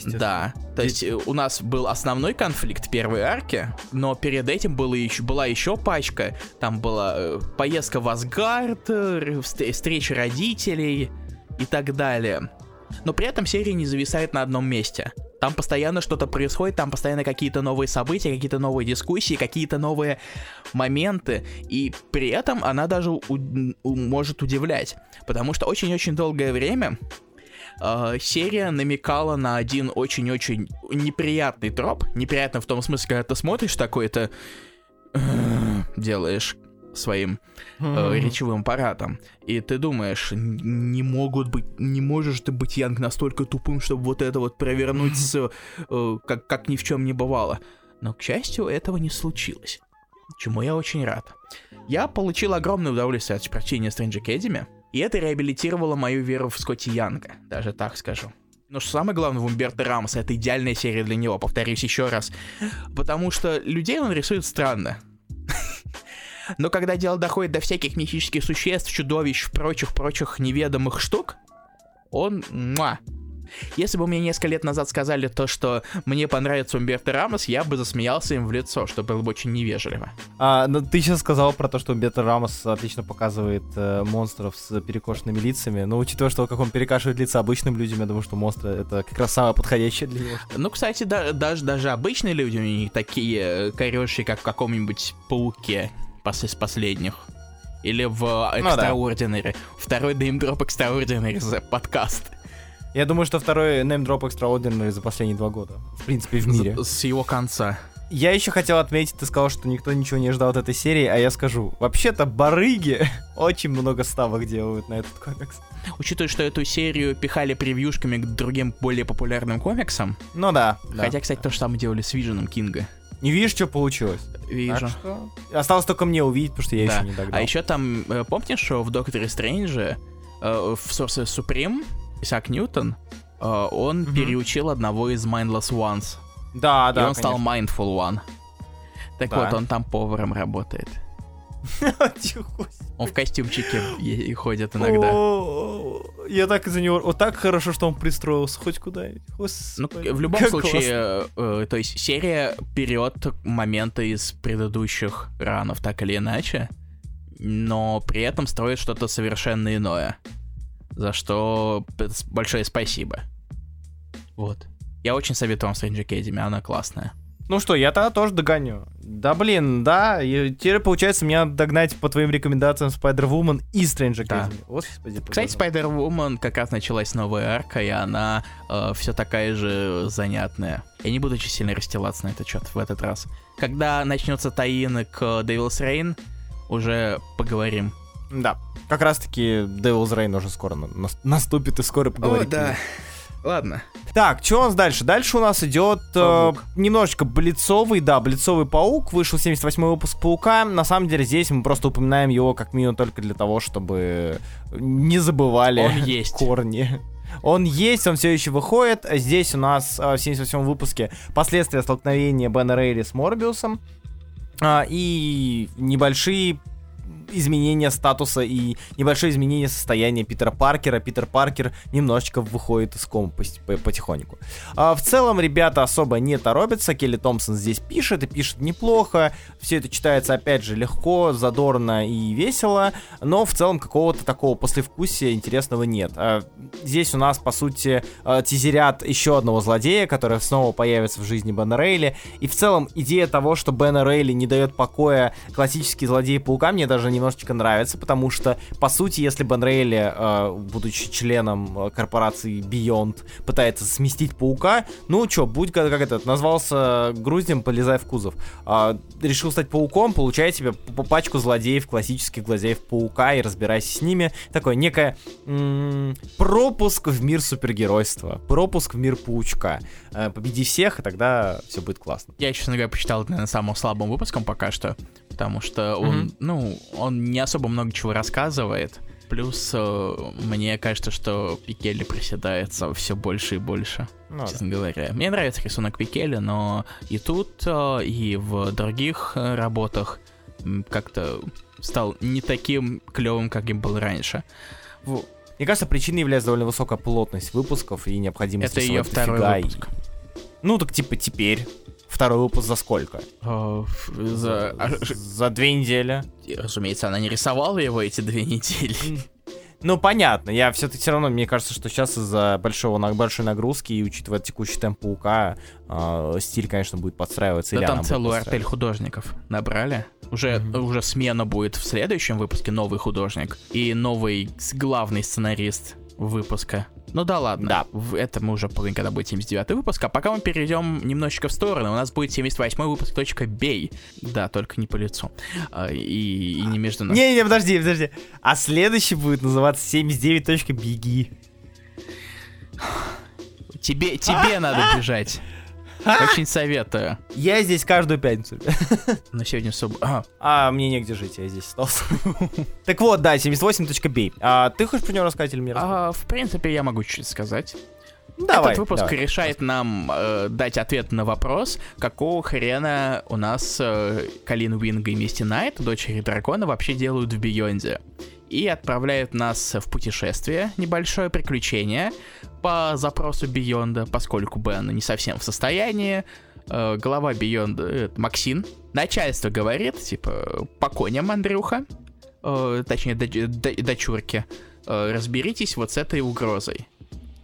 Да, то есть э, у нас был основной конфликт первой арке, но перед этим было еще, была еще пачка. Там была э, поездка в Асгард, э, вст- встреча родителей и так далее. Но при этом серия не зависает на одном месте. Там постоянно что-то происходит, там постоянно какие-то новые события, какие-то новые дискуссии, какие-то новые моменты. И при этом она даже у- у- может удивлять. Потому что очень-очень долгое время э, серия намекала на один очень-очень неприятный троп. Неприятно в том смысле, когда ты смотришь такой-то делаешь своим э, речевым аппаратом, и ты думаешь, «Н- не могут быть, не можешь ты быть Янг настолько тупым, чтобы вот это вот провернуть [laughs] с, э, как, как ни в чем не бывало. Но, к счастью, этого не случилось. Чему я очень рад. Я получил огромное удовольствие от прочтения Strange Academy, и это реабилитировало мою веру в Скотти Янга, даже так скажу. Но что самое главное в Умберто Рамоса, это идеальная серия для него, повторюсь еще раз. Потому что людей он рисует странно. Но когда дело доходит до всяких мифических существ, чудовищ, прочих-прочих неведомых штук, он... Муа. Если бы мне несколько лет назад сказали то, что мне понравится Умберто Рамос, я бы засмеялся им в лицо, что было бы очень невежливо. А, ну, ты сейчас сказал про то, что Бета Рамос отлично показывает э, монстров с перекошенными лицами. Но учитывая, что как он перекашивает лица обычным людям, я думаю, что монстры это как раз самое подходящее для него. Ну, кстати, да- даже, даже обычные люди у них такие кореши, как в каком-нибудь пауке из последних. Или в Ну да. Extraordinary. Второй Drop Extraordinary за подкаст. Я думаю, что второй Name Drop Extraordinary за последние два года. В принципе, в мире. С, с его конца. Я еще хотел отметить, ты сказал, что никто ничего не ждал от этой серии, а я скажу, вообще-то барыги [laughs] очень много ставок делают на этот комикс. Учитывая, что эту серию пихали превьюшками к другим более популярным комиксам. Ну да. Хотя, да. кстати, то же самое делали с Виженом Кинга. Не видишь, что получилось? Вижу. Так что Осталось только мне увидеть, потому что я Да. еще не догнал. А еще там, э, помнишь, что в Докторе Стрэнджа э, в Sorcerer Supreme Исаак Ньютон, э, он Мгм. переучил одного из Mindless Ones. Да, да, и он стал Mindful One. Так Да. вот, он там поваром работает. конечно. Он в костюмчике и, ходит иногда. Я так из-за него... Вот так хорошо, что он пристроился хоть куда-нибудь. Ну, в любом случае, э, то есть серия берет моменты из предыдущих ранов, так или иначе, но при этом строит что-то совершенно иное. За что большое спасибо. Вот. Я очень советую вам Strange Academy, она классная. Ну что, я тогда тоже догоню. Да блин, да, и теперь получается надо догнать по твоим рекомендациям Spider-Woman и Stranger Да. Academy. Господи, Кстати. Spider-Woman как раз началась новая арка, и она все такая же занятная. Я не буду очень сильно расстилаться на этот счет в этот раз. Когда начнется таин к Devil's Reign, уже поговорим. Да, как раз таки Devil's Reign уже скоро на- нас- наступит и скоро поговорим. Ладно. Так, что у нас дальше? Дальше у нас идет э, немножечко блицовый, да, блицовый паук. Вышел 78 выпуск паука. На самом деле здесь мы просто упоминаем его как минимум только для того, чтобы не забывали Он есть. корни. Он есть, он все еще выходит. Здесь у нас э, в 78 выпуске последствия столкновения Бена Рейли с Морбиусом. А, и небольшие изменения статуса и небольшое изменение состояния Питера Паркера. Питер Паркер немножечко выходит из по- потихоньку. А, в целом, ребята особо не торопятся. Келли Томпсон здесь пишет и пишет неплохо. Все это читается, опять же, легко, задорно и весело. Но в целом какого-то такого послевкусия интересного нет. А, здесь у нас, по сути, а, тизерят еще одного злодея, который снова появится в жизни Бена Рейли. И в целом идея того, что Бена Рейли не дает покоя классический злодей Паука, мне даже немножечко нравится, потому что, по сути, если Бен Рейли, э, будучи членом э, корпорации Beyond, пытается сместить Паука, ну чё, будь как, как этот, назвался груздем, полезай в кузов. А, решил стать Пауком, получай себе пачку злодеев, классических злодеев Паука, и разбирайся с ними. Такое некое м, пропуск в мир супергеройства, пропуск в мир Паучка. Э, победи всех, и тогда все будет классно. Я, честно говоря, посчитал это, наверное, самым слабым выпуском пока что, потому что он, Мгм. ну, он не особо много чего рассказывает. Плюс э, мне кажется, что Пикелли приседается все больше и больше, Ну, да. честно говоря. Мне нравится рисунок Пикелли, но и тут, э, и в других э, работах как-то стал не таким клевым, как им был раньше. Мне кажется, причиной является довольно высокая плотность выпусков и необходимость Это ее второй дофига, выпуск. Ну, так типа теперь. Второй выпуск за сколько? Ф- за- а, За две недели. Разумеется, она не рисовала его эти две недели. Ну, понятно, я все-таки все равно, мне кажется, что сейчас из-за большого, большой нагрузки и учитывая текущий темп паука, э, стиль, конечно, будет подстраиваться. Да там целую артель художников набрали. Уже, Мгм. уже смена будет в следующем выпуске, новый художник и новый главный сценарист выпуска. Ну да ладно, Да. Это мы уже поговорим, когда будет 79 выпуск. А пока мы перейдем немножечко в сторону, у нас будет 78 выпуск точка бей. Да, только не по лицу. А, И, и не между нами. Не-не, подожди, подожди. А следующий будет называться 79.беги. Тебе, тебе надо бежать. Очень советую. Я здесь каждую пятницу. [laughs] Но сегодня суббота. А мне негде жить, я здесь остался. [laughs] Так вот, да, 78.бей. А ты хочешь про него рассказать или мне рассказать? А, в принципе, я могу чуть сказать. Давай, Этот выпуск давай. решает нам э, дать ответ на вопрос, какого хрена у нас э, Калин Уинг и Мисти Найт, дочери дракона, вообще делают в Beyond. И отправляют нас в путешествие, небольшое приключение по запросу Бионда, поскольку Бен не совсем в состоянии. Э, глава Бионда, э, Максин, начальство говорит, типа, по коням, Андрюха, э, точнее, доч- до- дочурки, э, разберитесь вот с этой угрозой.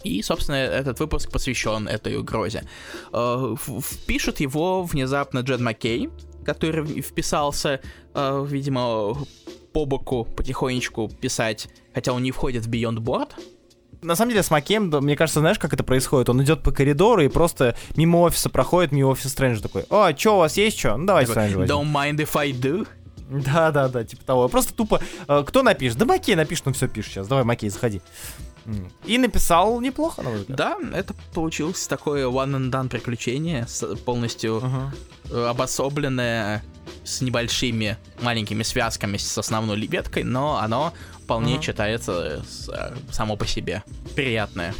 И, собственно, этот выпуск посвящен этой угрозе. Впишет его внезапно Джед Маккей, который вписался, видимо, по боку потихонечку писать, хотя он не входит в Beyond Board. На самом деле с Макеем, мне кажется, знаешь, как это происходит? Он идет по коридору и просто мимо офиса проходит, мимо офиса Стрэндж такой, о, чё, у вас есть что? Ну, давай Стрэндж. Don't mind if I do. Да, да, да, типа того. Просто тупо, э, кто напишет? Да Макей напишет, ну все пишет сейчас. Давай, Макей, заходи. И написал неплохо, на мой взгляд. Да, это получилось такое one and done приключение, полностью uh-huh. обособленное, с небольшими маленькими связками с основной веткой, но оно вполне uh-huh. читается э, само по себе. Приятное.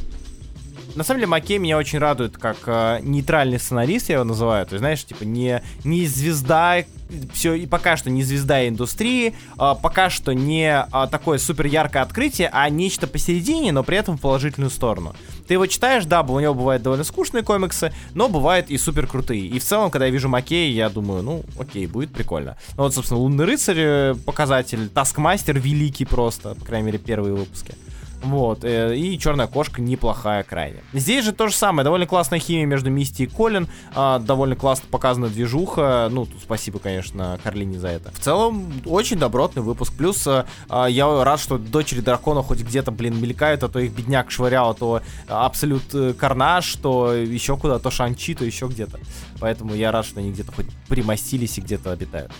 На самом деле, Маккей меня очень радует как э, нейтральный сценарист, я его называю. То есть, знаешь, типа не, не звезда, все, и пока что не звезда индустрии, э, пока что не э, такое супер яркое открытие, а нечто посередине, но при этом в положительную сторону. Ты его читаешь, да, у него бывают довольно скучные комиксы, но бывают и супер крутые. И в целом, когда я вижу Маккей, я думаю, ну, окей, будет прикольно. Ну вот, собственно, Лунный рыцарь э, показатель, Таскмастер великий просто, по крайней мере, первые выпуски. Вот, э, и черная кошка неплохая крайне. Здесь же то же самое, довольно классная химия между Мисти и Колин, э, довольно классно показана движуха, ну, тут спасибо, конечно, Карлине за это. В целом, очень добротный выпуск, плюс э, а, я рад, что дочери дракона хоть где-то, блин, мелькают, а то их бедняк швырял, то Абсолют э, Карнаж, то еще куда, то Шанчи, то еще где-то. Поэтому я рад, что они где-то хоть примостились и где-то обитают.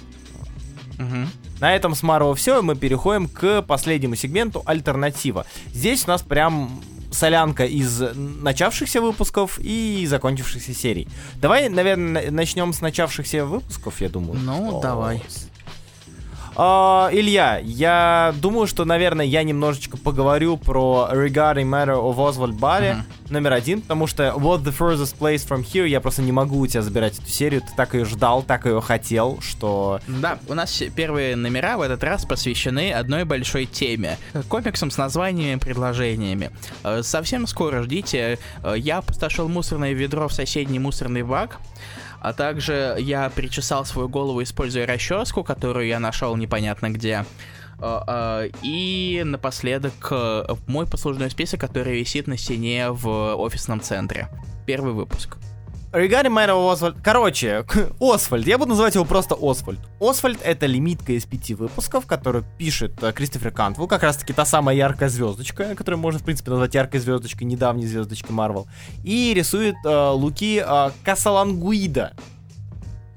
Угу. На этом с Марвел все, и мы переходим к последнему сегменту «Альтернатива». Здесь у нас прям солянка из начавшихся выпусков и закончившихся серий. Давай, наверное, начнем с начавшихся выпусков, я думаю. Ну, О, давай. Uh, Илья, я думаю, что, наверное, я немножечко поговорю про Regarding Matter of Oswald Barry, uh-huh. Номер один, потому что What the Furthest Place from Here, я просто не могу у тебя забирать эту серию, ты так ее ждал, так ее хотел, что... Да, у нас первые номера в этот раз посвящены одной большой теме, комиксам с названиями и предложениями. Э, совсем скоро ждите, э, я опустошил мусорное ведро в соседний мусорный бак, а также я причесал свою голову, используя расческу, которую я нашел непонятно где. А, а, и напоследок э, мой послужной список, который висит на стене в офисном центре. Первый выпуск. Regarding Matter Oswald... Короче, [laughs] Освальд. Я буду называть его просто Освальд. Освальд — это лимитка из пяти выпусков, которую пишет э, Кристофер Кантвелл. Как раз-таки та самая яркая звездочка, которую можно, в принципе, назвать яркой звездочкой, недавней звездочкой Марвел. И рисует э, Луки э, Касалангуида.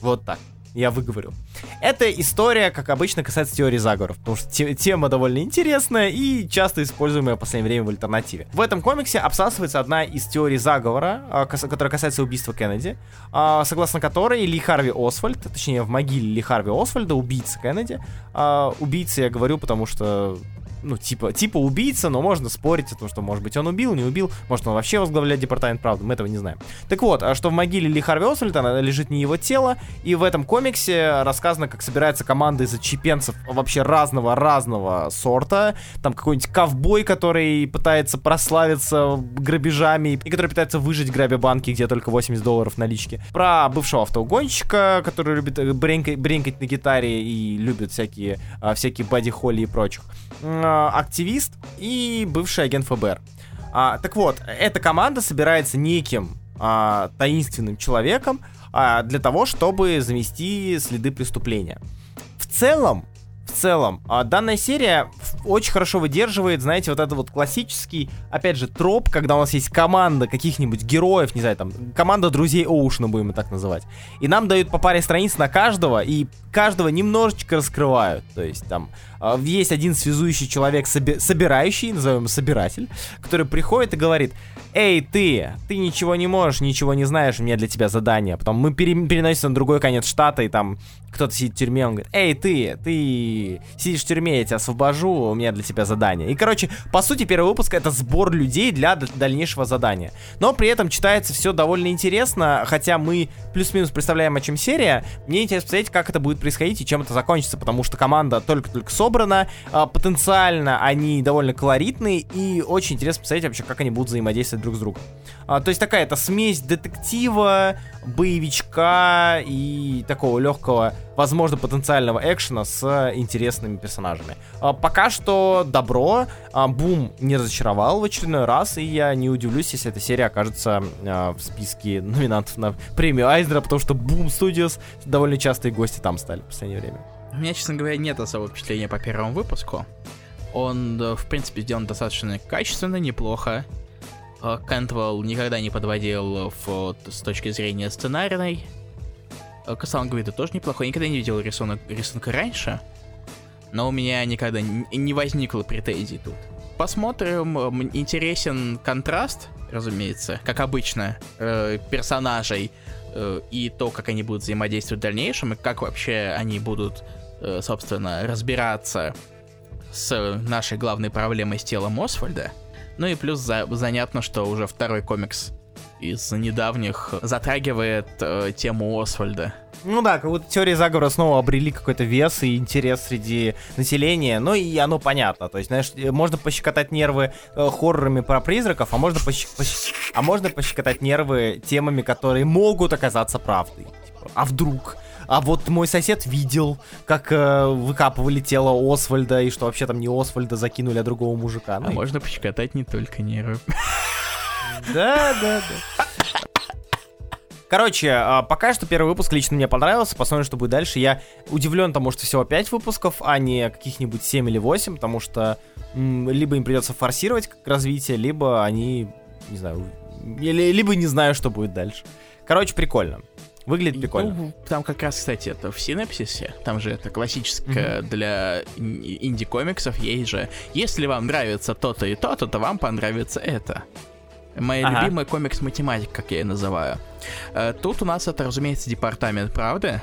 Вот так я выговорил. Эта история, как обычно, касается теории заговоров, потому что те тема довольно интересная и часто используемая в последнее время в альтернативе. В этом комиксе обсасывается одна из теорий заговора, а, которая касается убийства Кеннеди, а, согласно которой Ли Харви Освальд, точнее в могиле Ли Харви Освальда, убийца Кеннеди, а, убийца я говорю, потому что ну, типа, типа убийца, но можно спорить о том, что, может быть, он убил, не убил, может, он вообще возглавляет департамент правды, мы этого не знаем. Так вот, а что в могиле Ли Харви Освальда лежит не его тело, и в этом комиксе рассказано, как собирается команда из отчепенцев вообще разного-разного сорта, там какой-нибудь ковбой, который пытается прославиться грабежами, и который пытается выжить грабя банки, где только 80 долларов налички. Про бывшего автоугонщика, который любит э, бренкать, бренкать на гитаре и любит всякие, а, всякие боди-холли и прочих активист и бывший агент ФБР. А, так вот, эта команда собирается неким а, таинственным человеком а, для того, чтобы замести следы преступления. В целом, в целом, а, данная серия очень хорошо выдерживает, знаете, вот это вот классический, опять же, троп, когда у нас есть команда каких-нибудь героев, не знаю, там, команда друзей Оушена, будем так называть. И нам дают по паре страниц на каждого, и каждого немножечко раскрывают. То есть там есть один связующий человек, соби- собирающий, назовем собиратель, который приходит и говорит, эй, ты, ты ничего не можешь, ничего не знаешь, у меня для тебя задание. Потом мы пере- переносимся на другой конец штата, и там кто-то сидит в тюрьме, он говорит, эй, ты, ты сидишь в тюрьме, я тебя освобожу, у меня для тебя задание. И, короче, по сути, первый выпуск это сбор людей для дальнейшего задания. Но при этом читается все довольно интересно, хотя мы плюс-минус представляем, о чем серия, мне интересно посмотреть, как это будет происходить и чем это закончится, потому что команда только-только собрана, а, потенциально они довольно колоритные, и очень интересно посмотреть вообще, как они будут взаимодействовать друг с другом. А, то есть такая это смесь детектива, боевичка и такого легкого, возможно, потенциального экшена с интересными персонажами. А, пока что добро. Бум не разочаровал в очередной раз, и я не удивлюсь, если эта серия окажется в списке номинантов на премию Айзера, потому что Boom Studios довольно частые гости там стали в последнее время. У меня, честно говоря, нет особого впечатления по первому выпуску. Он, в принципе, сделан достаточно качественно, неплохо. Кентвелл никогда не подводил в, с точки зрения сценарной. Кассан Гвида тоже неплохой. Я никогда не видел рисунок, рисунка раньше, но у меня никогда не возникло претензий тут. Посмотрим. Интересен контраст, разумеется, как обычно, э, персонажей э, и то, как они будут взаимодействовать в дальнейшем, и как вообще они будут, э, собственно, разбираться с нашей главной проблемой с телом Освальда. Ну и плюс за, занятно, что уже второй комикс из недавних затрагивает э, тему Освальда. Ну да, как будто теории заговора снова обрели какой-то вес и интерес среди населения, ну и оно понятно, то есть, знаешь, можно пощекотать нервы э, хоррорами про призраков, а можно, пощ... Пощ... а можно пощекотать нервы темами, которые могут оказаться правдой. Типа, а вдруг? А вот мой сосед видел, как э, выкапывали тело Освальда, и что вообще там не Освальда закинули, а другого мужика. Ну, а и... можно пощекотать не только нервы. Да, да, да. Короче, а, пока что первый выпуск лично мне понравился. Посмотрим, что будет дальше. Я удивлен тому, что всего 5 выпусков, а не каких-нибудь 7 или 8, потому что либо им придется форсировать как развитие, либо они, не знаю, либо не знаю, что будет дальше. Короче, прикольно. Выглядит прикольно. Ну, там как раз, кстати, это в синапсисе. Там же это классическое mm-hmm. для инди-комиксов. Есть же, если вам нравится то-то и то-то, то вам понравится это. Моя ага. любимая комикс-математика, как я ее называю. Э, тут у нас это, разумеется, департамент правды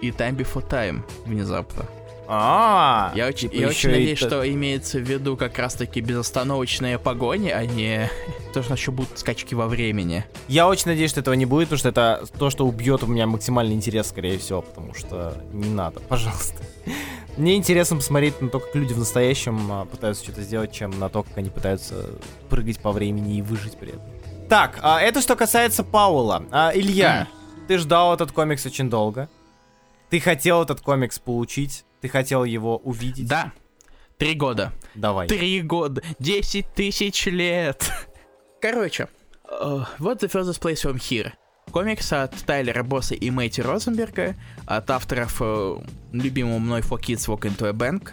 и Time Before Time внезапно. А, я очень, я очень надеюсь, это... что имеется в виду как раз-таки безостановочные погони, а не [laughs] то, что еще будут скачки во времени. Я очень надеюсь, что этого не будет, потому что это то, что убьет у меня максимальный интерес, скорее всего, потому что не надо, [laughs] пожалуйста. Мне интересно посмотреть на то, как люди в настоящем а, пытаются что-то сделать, чем на то, как они пытаются прыгать по времени и выжить при этом. Так, а это что касается Паула. А, Илья, ты ждал этот комикс очень долго. Ты хотел этот комикс получить. Ты хотел его увидеть? Да. Три года. Давай. Три года. Десять тысяч лет. Короче, uh, what the furthest place from here? Комикс от Тайлера Босса и Мэйти Розенберга, от авторов uh, любимого мной For Kids Walk Into a Bank,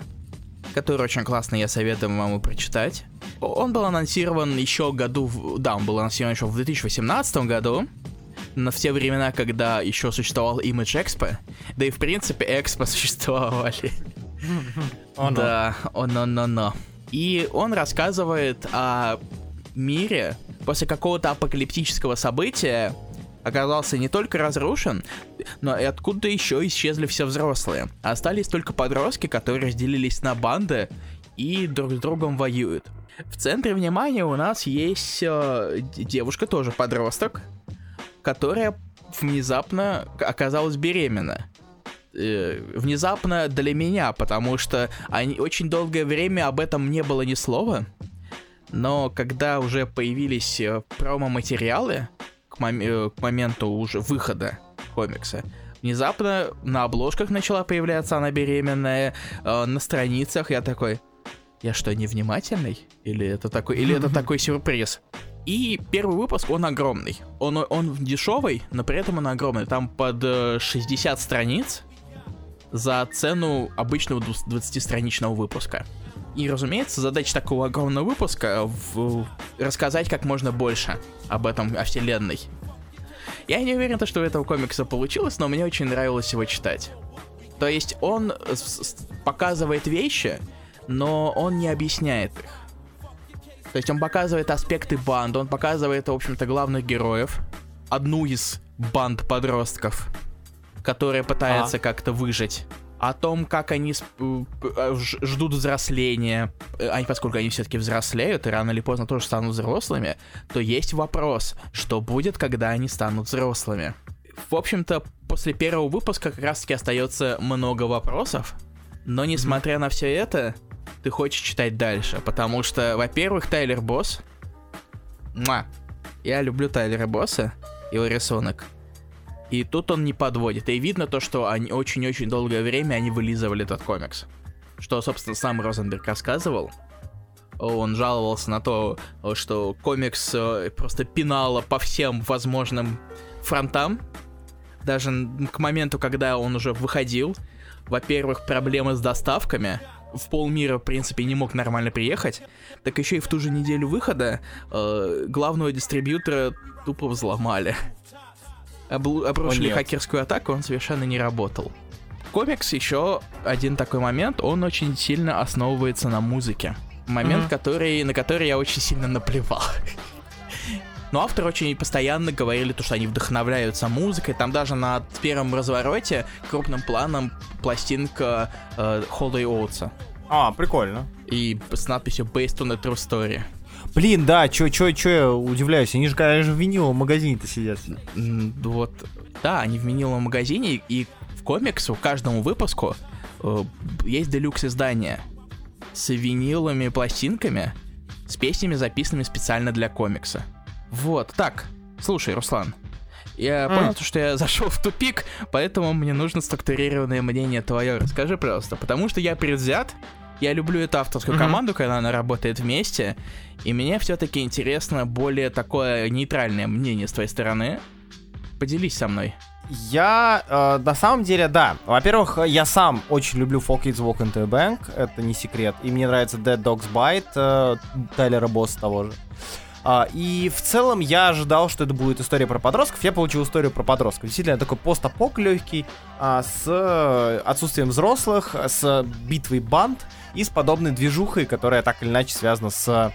который очень классный, я советую вам его прочитать. Он был анонсирован еще году, в... да, он был анонсирован еще в 2018 году, на все времена, когда еще существовал Image Expo, да и в принципе Expo [laughs] существовали. Oh, no. Да, о, но, но, но. И он рассказывает о мире после какого-то апокалиптического события оказался не только разрушен, но и откуда еще исчезли все взрослые. Остались только подростки, которые разделились на банды и друг с другом воюют. В центре внимания у нас есть э, девушка, тоже подросток, которая внезапно оказалась беременна. Э, внезапно для меня, потому что они очень долгое время об этом не было ни слова. Но когда уже появились э, промо-материалы к, мом- э, к моменту уже выхода комикса, внезапно на обложках начала появляться она беременная, э, на страницах я такой, я что, невнимательный? Или это такой, или это [laughs] такой сюрприз? И первый выпуск, он огромный. Он, он дешевый, но при этом он огромный. Там под 60 э, страниц за цену обычного 20-страничного выпуска. И, разумеется, задача такого огромного выпуска в... рассказать как можно больше об этом, о вселенной. Я не уверен, что у этого комикса получилось, но мне очень нравилось его читать. То есть он показывает вещи, но он не объясняет их. То есть он показывает аспекты банды, он показывает, в общем-то, главных героев. Одну из банд подростков, которая пытается а. как-то выжить. О том, как они э, ждут взросления, э, они, поскольку они все-таки взрослеют и рано или поздно тоже станут взрослыми, то есть вопрос, что будет, когда они станут взрослыми. В общем-то, после первого выпуска как раз-таки остается много вопросов, но несмотря на все это, ты хочешь читать дальше. Потому что, во-первых, Тайлер Босс. Муа. Я люблю Тайлера Босса, его рисунок. И тут он не подводит. И видно то, что они очень-очень долгое время они вылизывали этот комикс. Что, собственно, сам Розенберг рассказывал. Он жаловался на то, что комикс э, просто пинало по всем возможным фронтам. Даже к моменту, когда он уже выходил. Во-первых, проблемы с доставками в полмира, в принципе, не мог нормально приехать, так еще и в ту же неделю выхода э, главного дистрибьютора тупо взломали. Обл- обрушили нет. хакерскую атаку, он совершенно не работал. Комикс еще один такой момент, он очень сильно основывается на музыке. Момент, Мгм. который, на который я очень сильно наплевал. [laughs] Но авторы очень постоянно говорили, то, что они вдохновляются музыкой. Там даже на первом развороте крупным планом пластинка э, Холли Оутса. А, прикольно. И с надписью Based on a True Story. Блин, да, чё, чё, чё я удивляюсь, они же, конечно, в виниловом магазине-то сидят. Вот, да, они в виниловом магазине, и в комиксу, каждому выпуску э, есть делюкс издание с виниловыми пластинками, с песнями, записанными специально для комикса. Вот, так, слушай, Руслан, я М. понял, то, что я [laughs] зашел в тупик, поэтому мне нужно структурированное мнение твое. Расскажи, пожалуйста, потому что я предвзят, я люблю эту авторскую Мгм. команду, когда она работает вместе, и мне все-таки интересно более такое нейтральное мнение с твоей стороны. Поделись со мной. Я, э, на самом деле, да. Во-первых, я сам очень люблю Folk Kids Walk into a Bank, это не секрет. И мне нравится Dead Dogs Bite, э, Тайлера Босса того же. А, и в целом я ожидал, что это будет история про подростков. Я получил историю про подростков. Действительно, такой постапок легкий, а, с отсутствием взрослых, с битвой банд и с подобной движухой, которая так или иначе связана с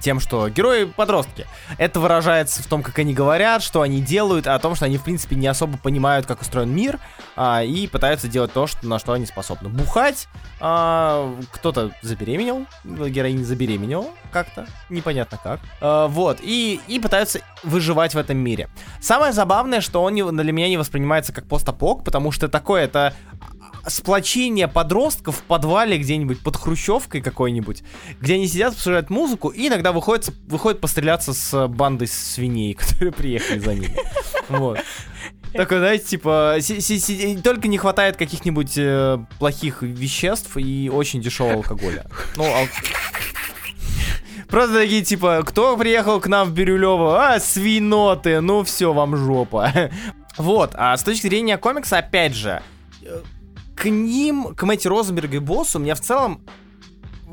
тем, что герои подростки. Это выражается в том, как они говорят, что они делают, а о том, что они, в принципе, не особо понимают, как устроен мир, а, и пытаются делать то, что, на что они способны. Бухать, а, кто-то забеременел, героиня забеременела как-то, непонятно как. А, вот, и, и пытаются выживать в этом мире. Самое забавное, что он для меня не воспринимается как постапок, потому что такое это сплочение подростков в подвале где-нибудь под хрущевкой какой-нибудь, где они сидят, слушают музыку, и иногда выходят, выходят постреляться с бандой свиней, [laughs] которые приехали за ними. Вот. Такой, знаете, типа, только не хватает каких-нибудь э, плохих веществ и очень дешевого алкоголя. Ну, ал- Просто такие, типа, кто приехал к нам в Бирюлево? А, свиноты, ну все, вам жопа. [laughs] Вот, а с точки зрения комикса, опять же, э, к ним, к Мэтти Розенбергу и боссу, у меня в целом,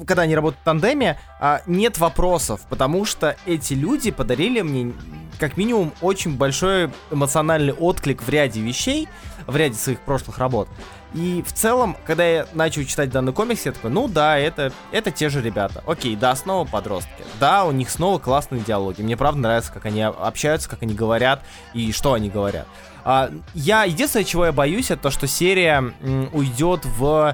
когда они работают в тандеме, а, нет вопросов, потому что эти люди подарили мне, как минимум, очень большой эмоциональный отклик в ряде вещей, в ряде своих прошлых работ. И в целом, когда я начал читать данный комикс, я такой, ну да, это, это те же ребята. Окей, да, снова подростки. Да, у них снова классные диалоги. Мне правда нравится, как они общаются, как они говорят и что они говорят. А, я единственное, чего я боюсь, это то, что серия уйдет в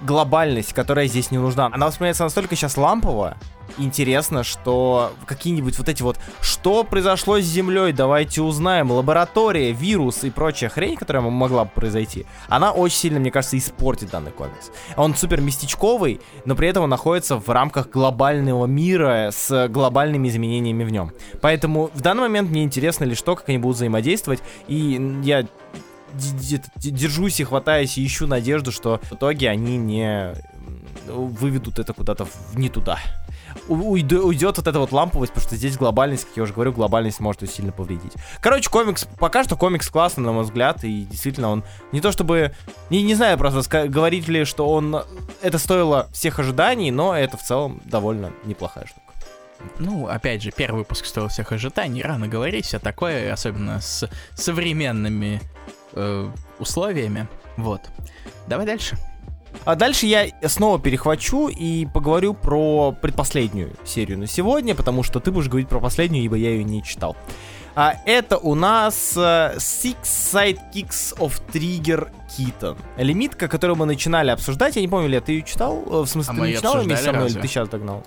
глобальность, которая здесь не нужна. Она воспринимается настолько сейчас лампово, интересно, что какие-нибудь вот эти вот, что произошло с Землей, давайте узнаем, лаборатория, вирус и прочая хрень, которая могла бы произойти, она очень сильно, мне кажется, испортит данный комикс. Он супер местечковый, но при этом он находится в рамках глобального мира с глобальными изменениями в нем. Поэтому в данный момент мне интересно лишь то, как они будут взаимодействовать, и я держусь и хватаюсь и ищу надежду, что в итоге они не выведут это куда-то не туда. Уйдет вот эта вот ламповость, потому что здесь глобальность, как я уже говорю, глобальность может сильно повредить. Короче, комикс, пока что комикс классный, на мой взгляд, и действительно он не то чтобы, не, не знаю просто, говорить ли, что он, это стоило всех ожиданий, но это в целом довольно неплохая штука. Ну, опять же, первый выпуск стоил всех ожиданий, рано говорить, все такое, особенно с современными э, условиями. Вот. Давай дальше. А дальше я снова перехвачу и поговорю про предпоследнюю серию на сегодня, потому что ты будешь говорить про последнюю, ибо я ее не читал. А это у нас э, Six Sidekicks of Trigger Kitten. Лимитка, которую мы начинали обсуждать. Я не помню, ли ты ее читал? Э, В смысле, А ты не читал вместе со мной, или ты сейчас догнал?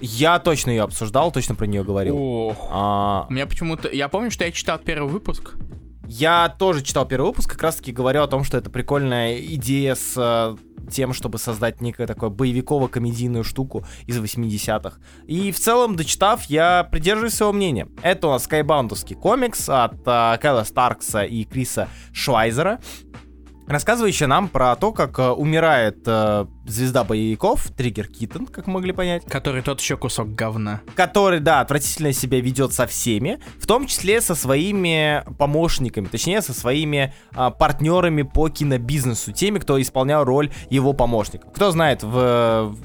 Я точно ее обсуждал, точно про нее говорил. Ох. А, У меня почему-то... Я помню, что я читал первый выпуск. Я тоже читал первый выпуск, как раз таки говорю о том, что это прикольная идея с э, тем, чтобы создать некое такое боевиково-комедийную штуку из 80-х. И в целом, дочитав, я придерживаюсь своего мнения. Это у нас скайбаундовский комикс от э, Кайла Старкса и Криса Швайзера. Рассказывающая нам про то, как э, умирает э, звезда боевиков, Триггер Киттен, как мы могли понять. Который тот еще кусок говна. Который, да, отвратительно себя ведет со всеми, в том числе со своими помощниками, точнее, со своими э, партнерами по кинобизнесу, теми, кто исполнял роль его помощников. Кто знает, в,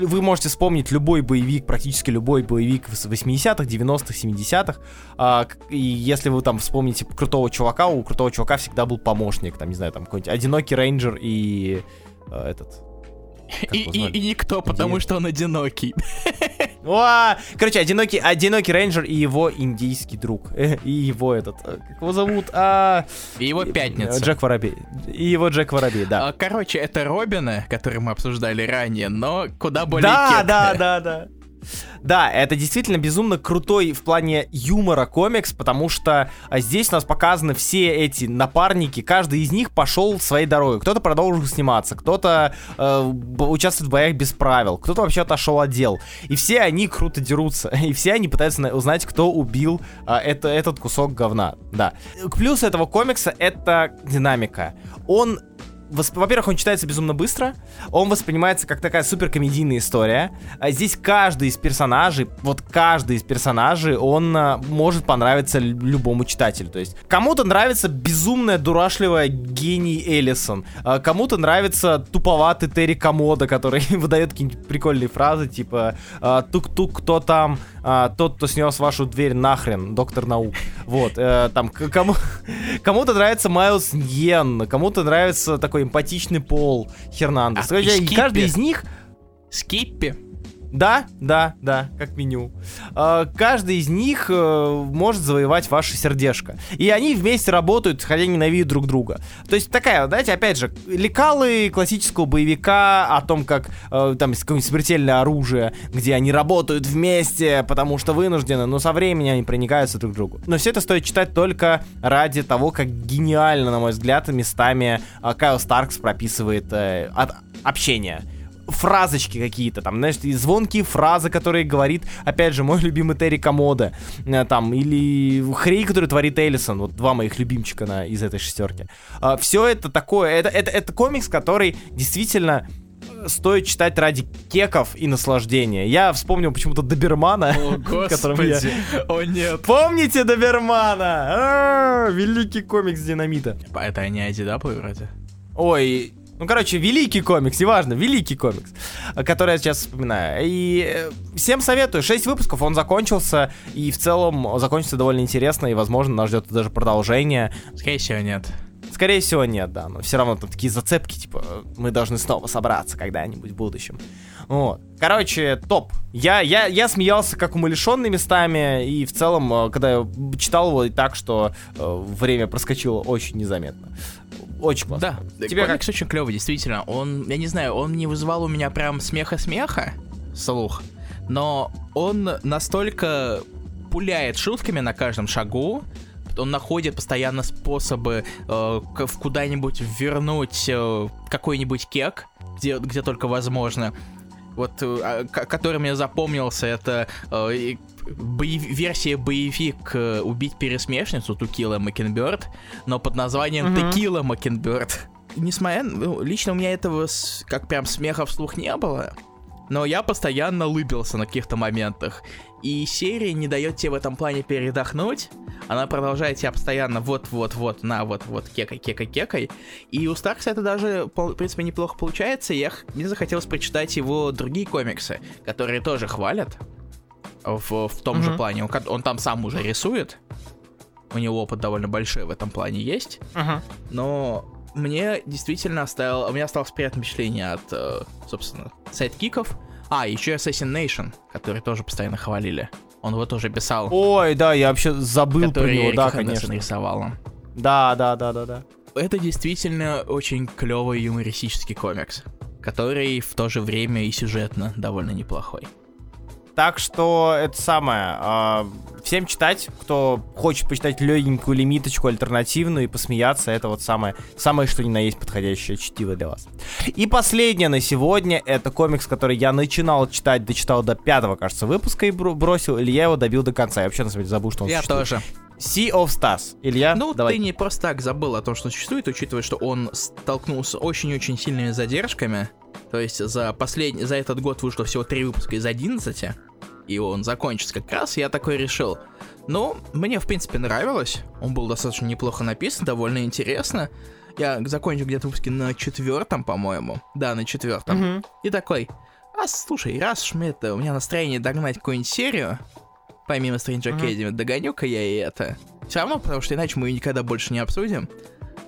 вы можете вспомнить любой боевик, практически любой боевик в 80-х, 90-х, 70-х. А, и если вы там вспомните крутого чувака, у крутого чувака всегда был помощник, там, не знаю, там какой-нибудь одинокий рейнджер и а, этот и, и, и никто, потому Индия. что он одинокий. О, короче, одинокий, одинокий рейнджер и его индийский друг. [laughs] И его этот, э, как его зовут? А... И его пятница. Джек Воробей. И его Джек Воробей, да. А, короче, это Робины, который мы обсуждали ранее, но куда более Да, да, да, да. Да, это действительно безумно крутой в плане юмора комикс, потому что а, здесь у нас показаны все эти напарники, каждый из них пошел своей дорогой. Кто-то продолжил сниматься, кто-то э, участвует в боях без правил, кто-то вообще отошел от дел. И все они круто дерутся, [laughs] и все они пытаются узнать, кто убил э, это, этот кусок говна. Да. Плюс этого комикса это динамика. Он во-первых, он читается безумно быстро, он воспринимается как такая суперкомедийная история. А здесь каждый из персонажей, вот каждый из персонажей, он а, может понравиться любому читателю. То есть кому-то нравится безумная, дурашливая гений Эллисон, а кому-то нравится туповатый Терри Комода, который [laughs] выдает какие-нибудь прикольные фразы, типа «тук-тук, кто там?» А, тот, кто снес вашу дверь нахрен, доктор наук. Вот, э, там, кому, [laughs] кому-то нравится Майлз Ньен, кому-то нравится такой эмпатичный Пол Хернандес. А, и каждый из них... Скиппи. Да, да, да, как меню. Э, каждый из них э, может завоевать ваше сердечко. И они вместе работают, хотя ненавидят друг друга. То есть такая, знаете, опять же, лекалы классического боевика о том, как э, там какое-нибудь смертельное оружие, где они работают вместе, потому что вынуждены, но со временем они проникаются друг к другу. Но все это стоит читать только ради того, как гениально, на мой взгляд, местами э, Кайл Старкс прописывает от, общение фразочки какие-то, там, знаешь, звонкие фразы, которые говорит, опять же, мой [laughs] любимый Терри Комода, э, там, или Хрей, который творит Эллисон, вот два моих любимчика на, из этой шестерки. А, все это такое, это, это, это комикс, который действительно стоит читать ради кеков и наслаждения. Я вспомнил почему-то Добермана. О, [laughs] господи. Я... О, нет. Помните Добермана? А-а-а, великий комикс Динамита. Это не Айдидапы вроде? Ой, ну, короче, великий комикс, неважно, великий комикс, который я сейчас вспоминаю. И э, всем советую, 6 выпусков, он закончился, и в целом закончится довольно интересно, и, возможно, нас ждет даже продолжение. Скорее всего, нет. Скорее всего, нет, да, но все равно там такие зацепки, типа, мы должны снова собраться когда-нибудь в будущем. Вот. Короче, топ. Я, я, я смеялся как умалишенный местами, и в целом, э, когда я читал его, и так, что э, время проскочило очень незаметно. Очень классно. Да, Тебе комикс как... очень клевый, действительно. Он, я не знаю, он не вызывал у меня прям смеха-смеха, слух, но он настолько пуляет шутками на каждом шагу, он находит постоянно способы э, куда-нибудь вернуть э, какой-нибудь кек, где, где только возможно. Вот, э, а, который мне запомнился, это э, боев... версия боевик э, «Убить пересмешницу» Тукила Макенберт, но под названием Текила Макенберт. Несмотря, ну, лично у меня этого с... как прям смеха вслух не было, но я постоянно лыбился на каких-то моментах. И серия не дает тебе в этом плане передохнуть. Она продолжает тебя постоянно вот-вот-вот, на вот-вот, кекай, кекай, кекай. И у Старкса это даже, в принципе, неплохо получается. Я, мне захотелось прочитать его другие комиксы, которые тоже хвалят в, в том mm-hmm. же плане. Он, он там сам уже рисует. У него опыт довольно большой в этом плане есть. Uh-huh. Но мне действительно оставил... У меня осталось приятное впечатление от, э, собственно, sidekick ов. А, еще Assassin Nation, который тоже постоянно хвалили. Он его тоже писал. Ой, да, я вообще забыл про него, да, конечно. рисовал. Да, да, да, да, да. Это действительно очень клевый юмористический комикс, который в то же время и сюжетно довольно неплохой. Так что это самое. Э, всем читать, кто хочет почитать легенькую лимиточку альтернативную и посмеяться, это вот самое, самое что ни на есть подходящее чтиво для вас. И последнее на сегодня, это комикс, который я начинал читать, дочитал до пятого, кажется, выпуска и бросил, или я его добил до конца. Я вообще, на самом деле, забыл, что он Я существует. тоже. Sea of Stars. Илья, Ну, давай. ты не просто так забыл о том, что существует, учитывая, что он столкнулся очень-очень сильными задержками. То есть за последний, за этот год вышло всего три выпуска из 11, и он закончится как раз, я такой решил. Ну, мне, в принципе, нравилось. Он был достаточно неплохо написан, довольно интересно. Я закончил где-то выпуски на четвертом, по-моему. Да, на четвертом. Мгм. И такой, а слушай, раз уж мне это, у меня настроение догнать какую-нибудь серию, помимо Stranger. Academy, догоню-ка я и это. Все равно, потому что иначе мы ее никогда больше не обсудим.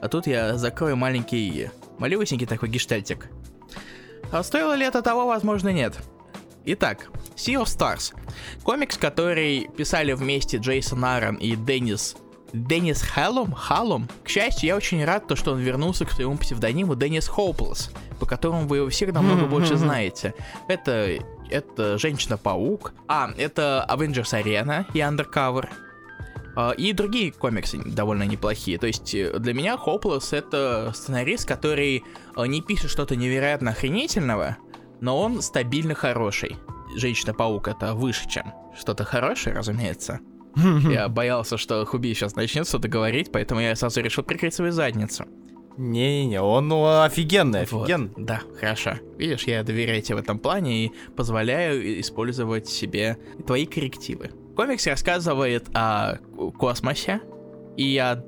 А тут я закрою маленький, малюсенький такой гештальтик. А стоило ли это того? Возможно, нет. Итак, Sea of Stars. Комикс, который писали вместе Джейсон Аарон и Деннис Деннис Халлум? Халлум? К счастью, я очень рад, то, что он вернулся к своему псевдониму Деннис Хоуплес, по которому вы его всех намного больше знаете. Это, это Женщина-паук, а, это Avengers Arena и Undercover, и другие комиксы довольно неплохие. То есть э, для меня Хоплес это сценарист, который э, не пишет что-то невероятно охренительного, но он стабильно хороший. Женщина-паук это выше, чем что-то хорошее, разумеется. [laughs] Я боялся, что Хуби сейчас начнет что-то говорить, поэтому я сразу решил прикрыть свою задницу. Не-не-не, он ну, офигенный, Вот. офигенный. Да, хорошо. Видишь, я доверяю тебе в этом плане и позволяю использовать себе твои коррективы. Комикс рассказывает о космосе и о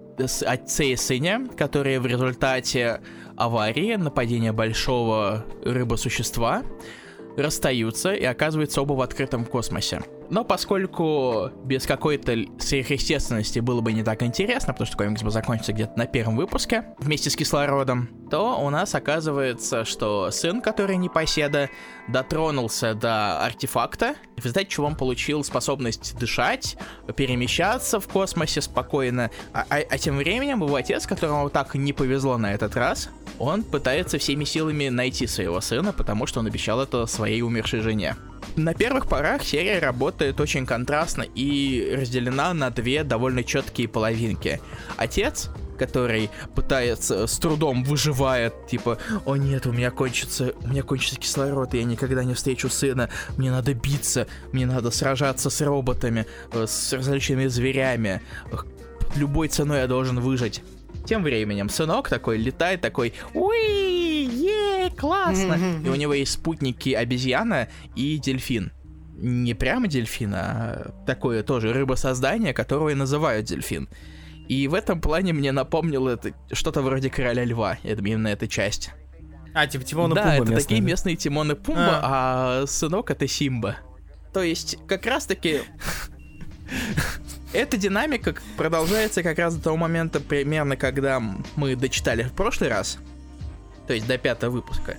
отце и сыне, которые в результате аварии, нападения большого рыбосущества, расстаются и оказываются оба в открытом космосе. Но поскольку без какой-то сверхъестественности было бы не так интересно, потому что комикс бы закончился где-то на первом выпуске вместе с кислородом, то у нас оказывается, что сын, который непоседа, дотронулся до артефакта, в результате чего он получил способность дышать, перемещаться в космосе спокойно. А, а- а тем временем его отец, которому так не повезло на этот раз, он пытается всеми силами найти своего сына, потому что он обещал это своей умершей жене. На первых порах серия работает очень контрастно и разделена на две довольно четкие половинки. Отец, который пытается с трудом выживает, типа, о нет, у меня кончится, у меня кончится кислород, я никогда не встречу сына, мне надо биться, мне надо сражаться с роботами, э, с различными зверями, любой ценой я должен выжить. Тем временем сынок такой летает, такой, уи, е, классно. И у него есть спутники обезьяна и дельфин. Не прямо дельфин, а такое тоже рыбосоздание, которого и называют дельфин. И в этом плане мне напомнило это что-то вроде короля льва, это именно эта часть. А, типа Тимон и да, Пумба это местные, такие да? местные Тимон и Пумба, а сынок это Симба. То есть, как раз таки [laughs] эта динамика продолжается как раз до того момента, примерно, когда мы дочитали в прошлый раз. То есть до пятого выпуска.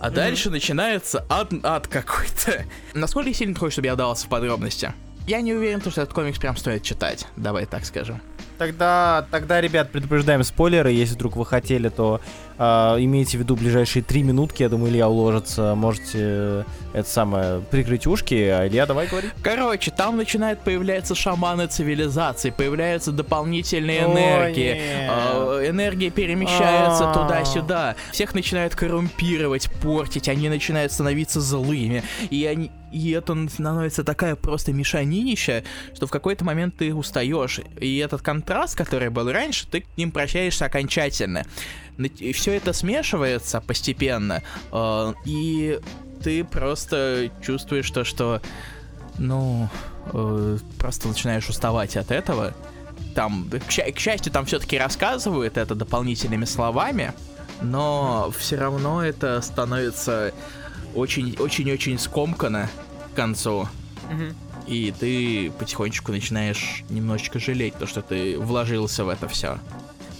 А дальше начинается ад, ад какой-то. Насколько сильно ты хочешь, чтобы я вдавался в подробности? Я не уверен, что этот комикс прям стоит читать. Давай так скажем. Тогда, тогда, ребят, предупреждаем спойлеры. Если вдруг вы хотели, то а, имейте в виду ближайшие три минутки. Я думаю, Илья уложится. Можете э, это самое прикрыть ушки. А Илья, давай говори. Короче, там начинают появляться шаманы цивилизации, появляются дополнительные О, энергии. а, энергия перемещается А. туда-сюда. Всех начинают коррумпировать, портить, они начинают становиться злыми. И, они, и это становится такая просто мешанинища, что в какой-то момент ты устаешь. И этот контраст, который был раньше, ты к ним прощаешься окончательно. Все это смешивается постепенно, э, и ты просто чувствуешь то, что, ну, э, просто начинаешь уставать от этого. Там, к, к счастью, там все-таки рассказывают это дополнительными словами, но все равно это становится очень-очень-очень скомкано к концу. И ты потихонечку начинаешь немножечко жалеть то, что ты вложился в это все.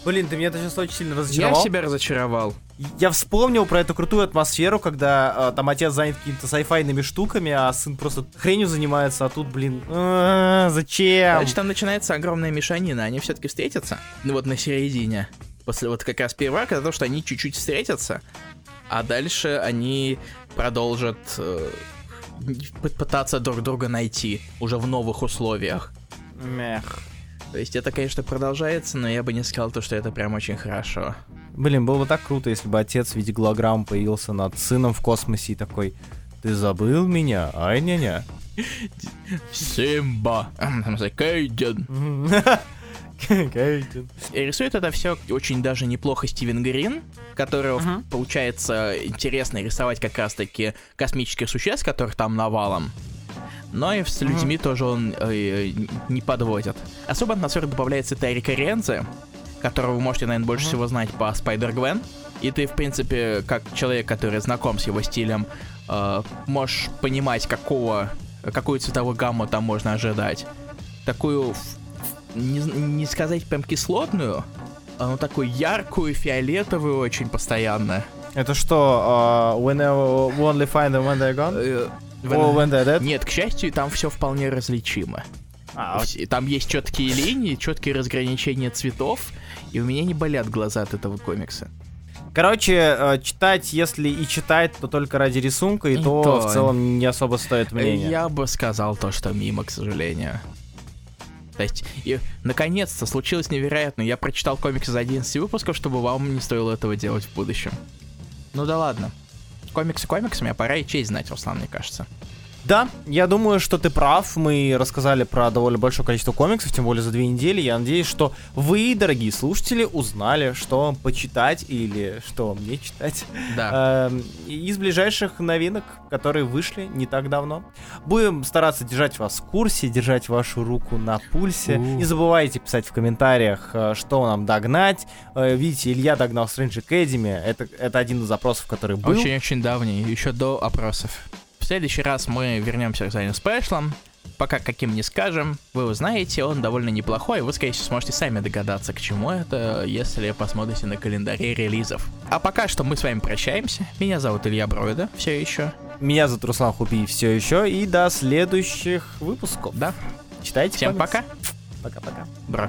Блин, ты меня это сейчас очень сильно Я разочаровал. себя разочаровал. Я вспомнил про эту крутую атмосферу, когда э, там отец занят какими-то сайфайными штуками, а сын просто хренью занимается, а тут, блин, а, зачем? Значит, там начинается огромная мешанина. Они все-таки встретятся. Ну вот на середине. После вот как раз первого арка, то, что они чуть-чуть встретятся. А дальше они продолжат э, пытаться друг друга найти уже в новых условиях. Мех. То есть это, конечно, продолжается, но я бы не сказал то, что это прям очень хорошо. Блин, было бы так круто, если бы отец в виде голограмм появился над сыном в космосе и такой, Ты забыл меня? Ай, няня. Симба. Кейден. Кейтин. Рисует это все очень даже неплохо Стивен Грин, которого Мгм. получается интересно рисовать как раз-таки космических существ, которых там навалом. Но и с людьми тоже он э, не подводит. Особо атмосферу добавляется Тарика Рензе, которого вы можете, наверное, больше Мгм. всего знать по Спайдер-Гвен. И ты, в принципе, как человек, который знаком с его стилем, э, можешь понимать, какого, какую цветовую гамму там можно ожидать. Такую, не, не сказать прям кислотную, а ну такую яркую, фиолетовую очень постоянно. Это что, а, when I we only find them when they're gone? Dead? Нет, к счастью, там все вполне различимо. А, Там есть четкие линии, четкие разграничения цветов, и у меня не болят глаза от этого комикса. Короче, э, читать, если и читать, то только ради рисунка, и, И то, то. в целом не особо стоит мнение. Я бы сказал то, что мимо, к сожалению. То есть, и, наконец-то случилось невероятно. Я прочитал комикс за 11 выпусков, чтобы вам не стоило этого делать в будущем. Ну да ладно. Комиксы комиксами, а пора и честь знать, Руслан, мне кажется. Да, я думаю, что ты прав. Мы рассказали про довольно большое количество комиксов, тем более за две недели. Я надеюсь, что вы, дорогие слушатели, узнали, что вам почитать или что мне читать Да. эм, из ближайших новинок, которые вышли не так давно. Будем стараться держать вас в курсе, держать вашу руку на пульсе. У. Не забывайте писать в комментариях, э, что нам догнать. Э, Видите, Илья догнал Strange Academy. Это, это один из запросов, который был. Очень-очень давний, еще до опросов. В следующий раз мы вернемся к задним спешлам. Пока каким не скажем, вы узнаете, он довольно неплохой, вы, скорее всего, сможете сами догадаться, к чему это, если посмотрите на календаре релизов. А пока что мы с вами прощаемся. Меня зовут Илья Броида, все еще. Меня зовут Руслан Хупи все еще. И до следующих выпусков. Да, Читайте всем комиксы. пока. Пока-пока. Бро.